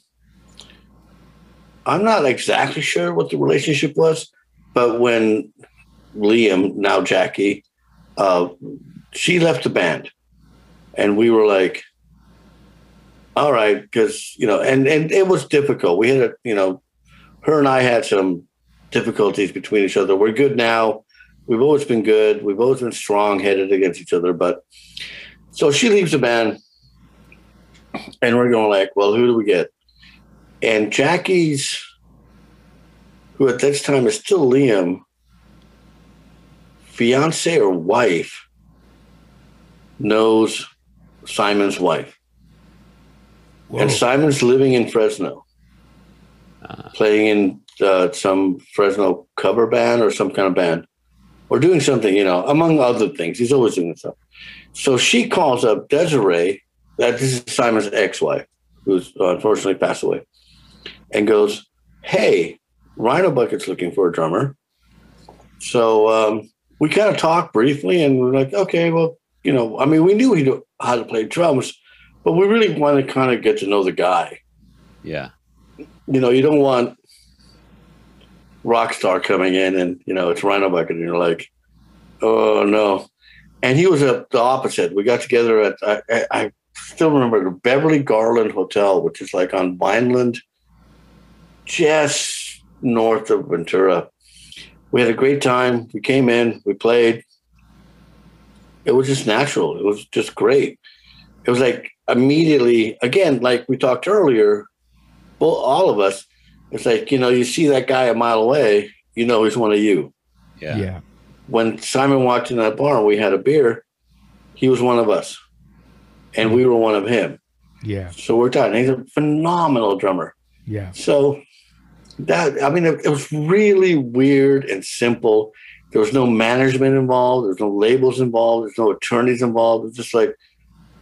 I'm not exactly sure what the relationship was, but when Liam, now Jackie, uh, she left the band, and we were like, "All right," because you know, and and it was difficult. We had a, you know, her and I had some difficulties between each other. We're good now. We've always been good. We've always been strong headed against each other, but so she leaves the band, and we're going like, well, who do we get? And Jackie's, who at this time is still Liam, fiance or wife, knows Simon's wife. Whoa. And Simon's living in Fresno, uh, playing in uh, some Fresno cover band or some kind of band, or doing something, you know, among other things. He's always doing stuff. So she calls up Desiree, that this is Simon's ex-wife, who's unfortunately passed away, and goes, "Hey, Rhino Bucket's looking for a drummer." So um, we kind of talked briefly, and we're like, "Okay, well, you know, I mean, we knew he knew how to play drums, but we really want to kind of get to know the guy." Yeah. You know, you don't want rock star coming in and you know it's Rhino Bucket, and you're like, "Oh no." And he was at the opposite. We got together at I, I still remember the Beverly Garland Hotel, which is like on Vineland, just north of Ventura. We had a great time. We came in, we played. It was just natural. It was just great. It was like immediately, again, like we talked earlier, well, all of us, it's like, you know, you see that guy a mile away, you know he's one of you. Yeah. Yeah when Simon walked in that bar and we had a beer, he was one of us, and we were one of him. Yeah. So we're done. He's a phenomenal drummer. Yeah. So that I mean, it, it was really weird and simple. There was no management involved. There's no labels involved. There's no attorneys involved. It's just like,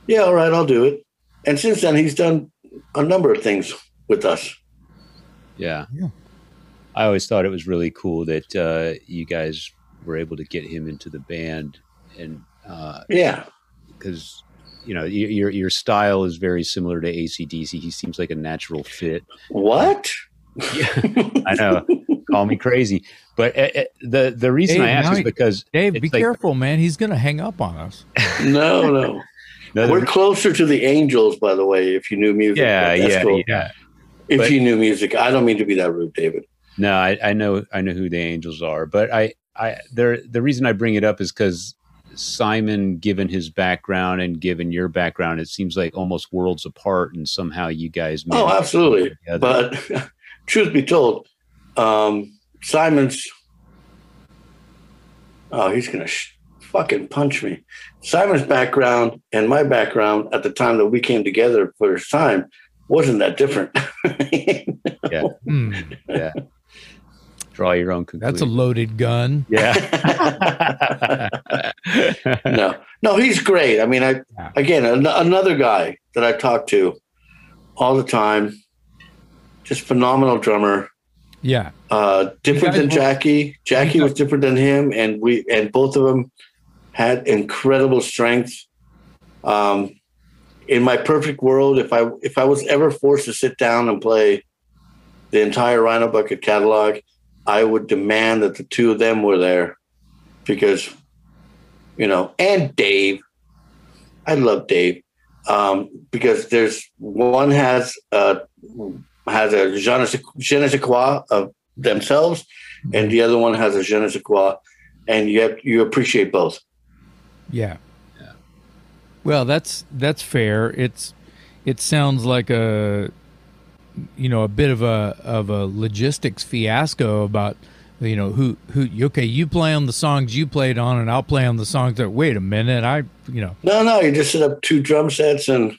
yeah, all right, I'll do it. And since then, he's done a number of things with us. Yeah. Yeah. I always thought it was really cool that uh, you guys were able to get him into the band and uh, yeah. because you know your your style is very similar to AC/DC he seems like a natural fit. What? Yeah, i know. Call me crazy. But uh, the the reason dave, i ask is because dave be like, careful man. He's gonna hang up on us. No no. No, we're closer to the Angels, by the way. If you knew music, yeah, yeah, cool. yeah. If but, you knew music, I don't mean to be that rude, David. No, I, I know, I know who the Angels are, but I, I there the reason I bring it up is because Simon, given his background and given your background, it seems like almost worlds apart, and somehow you guys. Oh, absolutely. But truth be told, um, Simon's. Oh, he's gonna sh- fucking punch me. Simon's background and my background at the time that we came together for his time wasn't that different. yeah. Mm. Yeah draw your own conclusion. That's a loaded gun. Yeah. no, no, he's great. I mean, I yeah. again an- another guy that I talk to all the time. Just phenomenal drummer. Yeah. Uh, different than Jackie. Jackie was different than him, and we and both of them had incredible strength. Um, in my perfect world, if I if I was ever forced to sit down and play the entire Rhino Bucket catalog, I would demand that the two of them were there because, you know, and Dave. I love Dave. um, because there's one has a has a je ne sais, je ne sais quoi of themselves, and the other one has a je ne sais quoi, and have, you appreciate both. Yeah. yeah. Well, that's that's fair. It's it sounds like a you know a bit of a of a logistics fiasco about you know who who okay you play on the songs you played on and I'll play on the songs that wait a minute I you know no no you just set up two drum sets and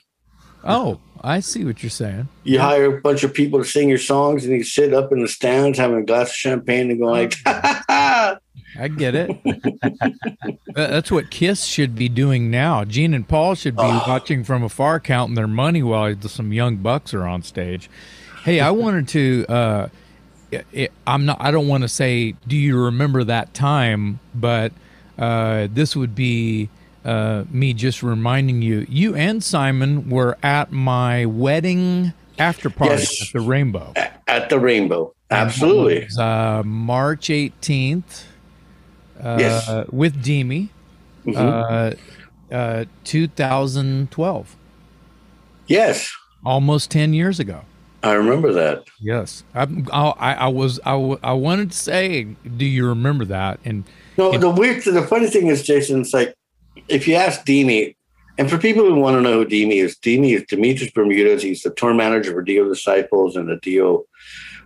oh I see what you're saying you yeah. hire a bunch of people to sing your songs and you sit up in the stands having a glass of champagne and go like I get it that's what Kiss should be doing now Gene and Paul should be oh. watching from afar counting their money while some young bucks are on stage hey I wanted to uh it, I'm not. I don't want to say, "Do you remember that time?" But uh, this would be uh, me just reminding you. You and Simon were at my wedding after party yes. at the Rainbow. At the Rainbow, absolutely. Was, uh, March 18th. Uh, yes. With Demi. Mm-hmm. Uh, uh, 2012. Yes. Almost 10 years ago. I remember that. Yes, I, I, I was, I, I wanted to say, do you remember that? And no, and, the weird, the funny thing is, Jason, it's like if you ask Demi, and for people who want to know who Demi is, Demi is Dimitris Bermudez. He's the tour manager for Dio Disciples and the Dio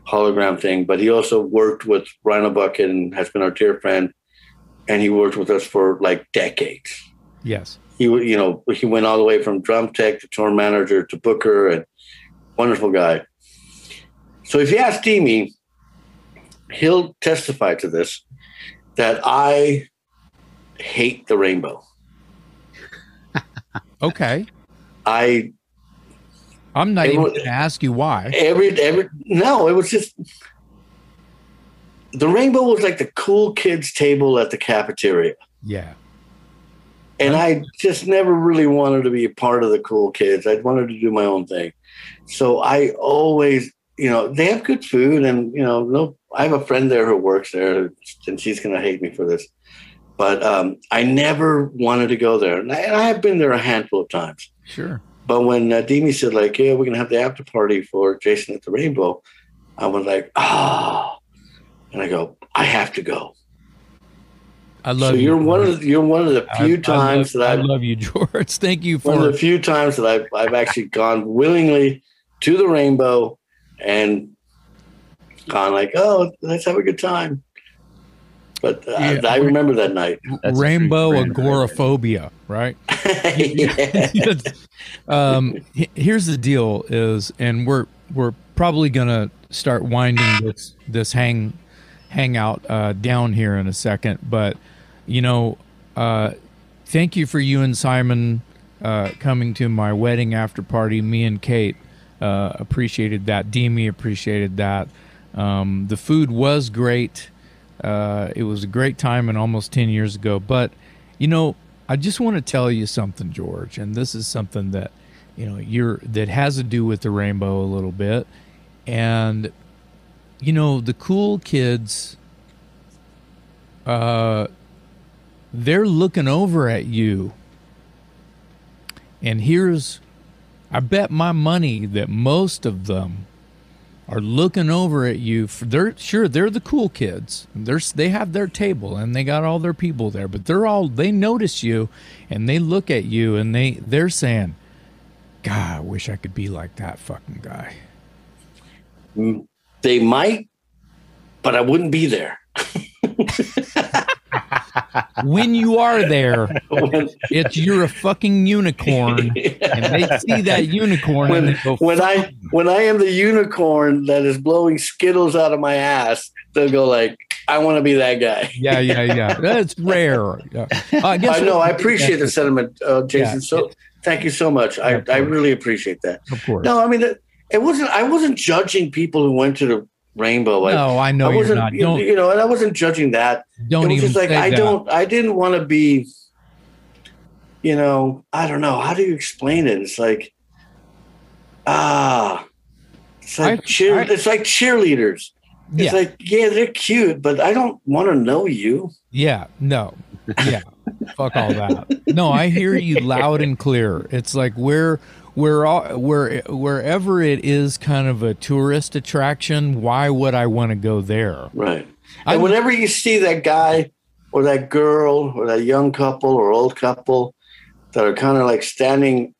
hologram thing, but he also worked with Rhino Bucket and has been our dear friend, and he worked with us for like decades. Yes, he, you know, he went all the way from drum tech to tour manager to booker and wonderful guy. So if you ask Demi, he'll testify to this that I hate the rainbow. okay. I I'm not even going to ask you why. Every every no, it was just the rainbow was like the cool kids table at the cafeteria. Yeah. And I just never really wanted to be a part of the cool kids. I wanted to do my own thing. So I always, you know, they have good food, and you know, no, I have a friend there who works there, and she's going to hate me for this, but um, I never wanted to go there, and I, and I, have been there a handful of times. Sure. But when uh, Demi said like, "Yeah, we're going to have the after party for Jason at the Rainbow," I was like, "Ah," oh. And I go, "I have to go." I love so you. You're one of the, you're one of the few I, times I love, that I love you, George. Thank you for one of the few times that I've I've actually gone willingly to the rainbow and gone like, oh, let's have a good time. But uh, yeah. I, I, remember that night. That's rainbow agoraphobia, right? um, here's the deal: is and we're we're probably gonna start winding this this hang hangout uh, down here in a second, but you know, uh, thank you for you and Simon uh, coming to my wedding after party. Me and Kate uh, appreciated that. Demi appreciated that. Um, the food was great. Uh, it was a great time and almost 10 years ago. But, you know, I just want to tell you something, George, and this is something that, you know, you're that has to do with the rainbow a little bit. And, you know, the cool kids, uh, they're looking over at you. And here's I bet my money that most of them are looking over at you. For, they're sure they're the cool kids. They're they have their table and they got all their people there, but they're all they notice you and they look at you and they they're saying, "God, I wish I could be like that fucking guy." Mm, they might, but I wouldn't be there. when you are there, it's you're a fucking unicorn, and they see that unicorn. When, go, when I when I am the unicorn that is blowing skittles out of my ass, they'll go like, "I want to be that guy." yeah, yeah, yeah. That's rare. Uh, I guess I know. I appreciate the sentiment, uh, Jason. Yeah, so thank you so much. I I really appreciate that. Of course. No, I mean. It, it wasn't. I wasn't judging people who went to the rainbow. Like, no, I know I wasn't, not. Don't, you know, and I wasn't judging that. Don't even just like I that. don't. I didn't want to be. You know, I don't know. How do you explain it? It's like, ah, it's like I, cheer. I, it's like cheerleaders. It's yeah. like, yeah, they're cute, but I don't want to know you. Yeah, no. yeah, fuck all that. No, I hear you loud and clear. It's like where where all, where wherever it is kind of a tourist attraction, why would I want to go there? Right. And whenever you see that guy or that girl or that young couple or old couple that are kind of like standing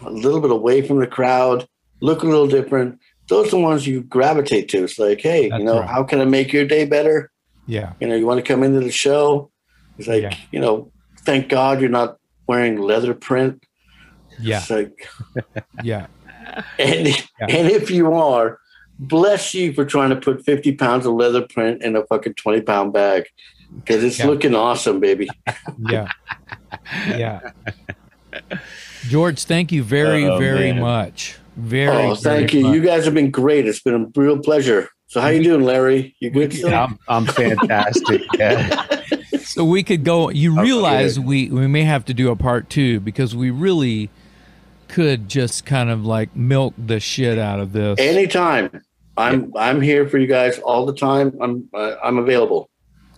a little bit away from the crowd, look a little different, those are the ones you gravitate to. It's like, hey, That's you know, right. how can I make your day better? Yeah. You know, you want to come into the show. It's like, yeah. you know, thank God you're not wearing leather print. Yeah. It's like, yeah. And, yeah. and if you are, bless you for trying to put 50 pounds of leather print in a fucking 20 pound bag because it's yeah. looking awesome, baby. yeah. Yeah. George, thank you very, oh, very man. much. Very. Oh, thank very you. Much. You guys have been great. It's been a real pleasure. So how you doing, Larry? You good? Yeah, I'm, I'm fantastic. yeah. So we could go. You realize we we may have to do a part two because we really could just kind of like milk the shit out of this anytime. I'm yeah. I'm here for you guys all the time. I'm uh, I'm available.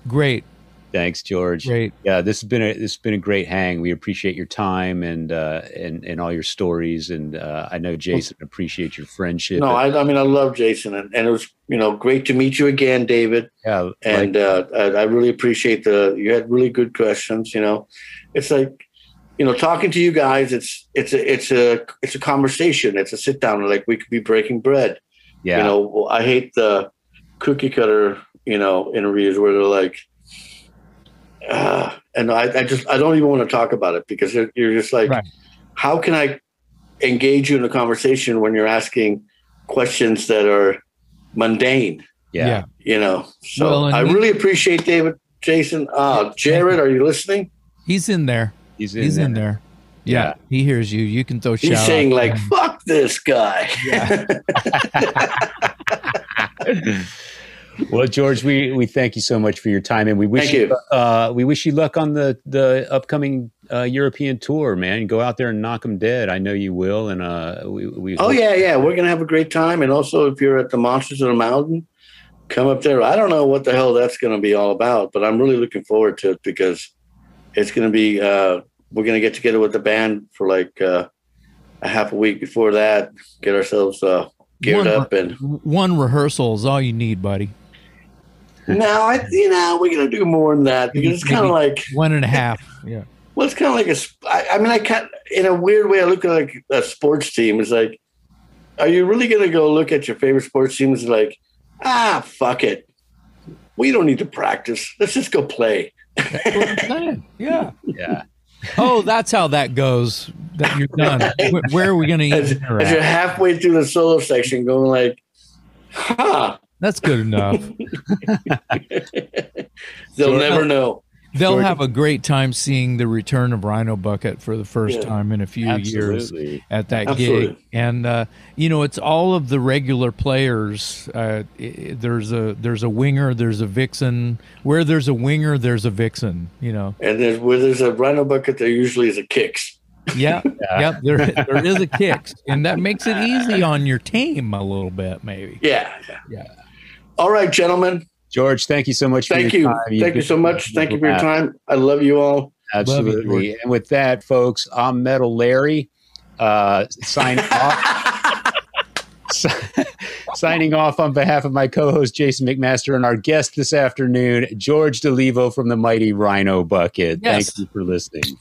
Great. Thanks, George. Great. Yeah, this has been a this has been a great hang. We appreciate your time and uh, and and all your stories. And uh, I know Jason appreciates your friendship. No, I, I, mean I love Jason, and, and, it was you know great to meet you again, David. Yeah, and like, uh, I, I really appreciate the you had really good questions. You know, it's like you know talking to you guys. It's it's a it's a it's a conversation. It's a sit down. Like we could be breaking bread. Yeah. You know, I hate the cookie cutter you know interviews where they're like uh, and I, I, just I don't even want to talk about it because you're, just like, right. how can I engage you in a conversation when you're asking questions that are mundane? Yeah, you know. So well, I really appreciate David, Jason, uh, Jared. Are you listening? He's in there. He's in, He's there. in there. Yeah, yeah, he hears you. You can throw. Shit. He's saying like, "Fuck this guy." Yeah. well, George, we, we thank you so much for your time, and we wish you, you uh, we wish you luck on the the upcoming uh, European tour, man. Go out there and knock them dead. I know you will, and uh, we, we oh yeah, yeah, we're gonna have a great time. And also, if you're at the Monsters of the Mountain, come up there. I don't know what the hell that's gonna be all about, but I'm really looking forward to it because it's gonna be. Uh, we're gonna get together with the band for like uh, a half a week before that, get ourselves uh, geared one, up, and one rehearsal is all you need, buddy. no, I, you know, we're gonna do more than that because it's kind of like one and a half. Yeah. Well, it's kind of like a. I, I mean, I kind in a weird way. I look at like a sports team. It's like, are you really gonna go look at your favorite sports team? It's like, ah, fuck it. We don't need to practice. Let's just go play. Yeah. Yeah. Oh, that's how that goes. That you're done. Where are we going to eat? As, as you're halfway through the solo section, going like, "Huh." That's good enough. They'll never know. They'll have a great time seeing the return of Rhino Bucket for the first yeah, time in a few absolutely. years at that absolutely. gig, and uh, you know it's all of the regular players. Uh, there's a there's a winger, there's a vixen. Where there's a winger, there's a vixen. You know, and there's where there's a Rhino Bucket, there usually is a Kix. Yeah, yeah, yeah there there is a Kix, and that makes it easy on your team a little bit, maybe. Yeah. yeah. All right, gentlemen. George, thank you so much thank you. Thank you so much. Thank you for your time. I love you all. Absolutely. You, and with that, folks, I'm Metal Larry. Uh, sign off. signing off on behalf of my co-host Jason McMaster and our guest this afternoon, George Dolivo from the mighty Rhino Bucket. Yes. Thank you for listening.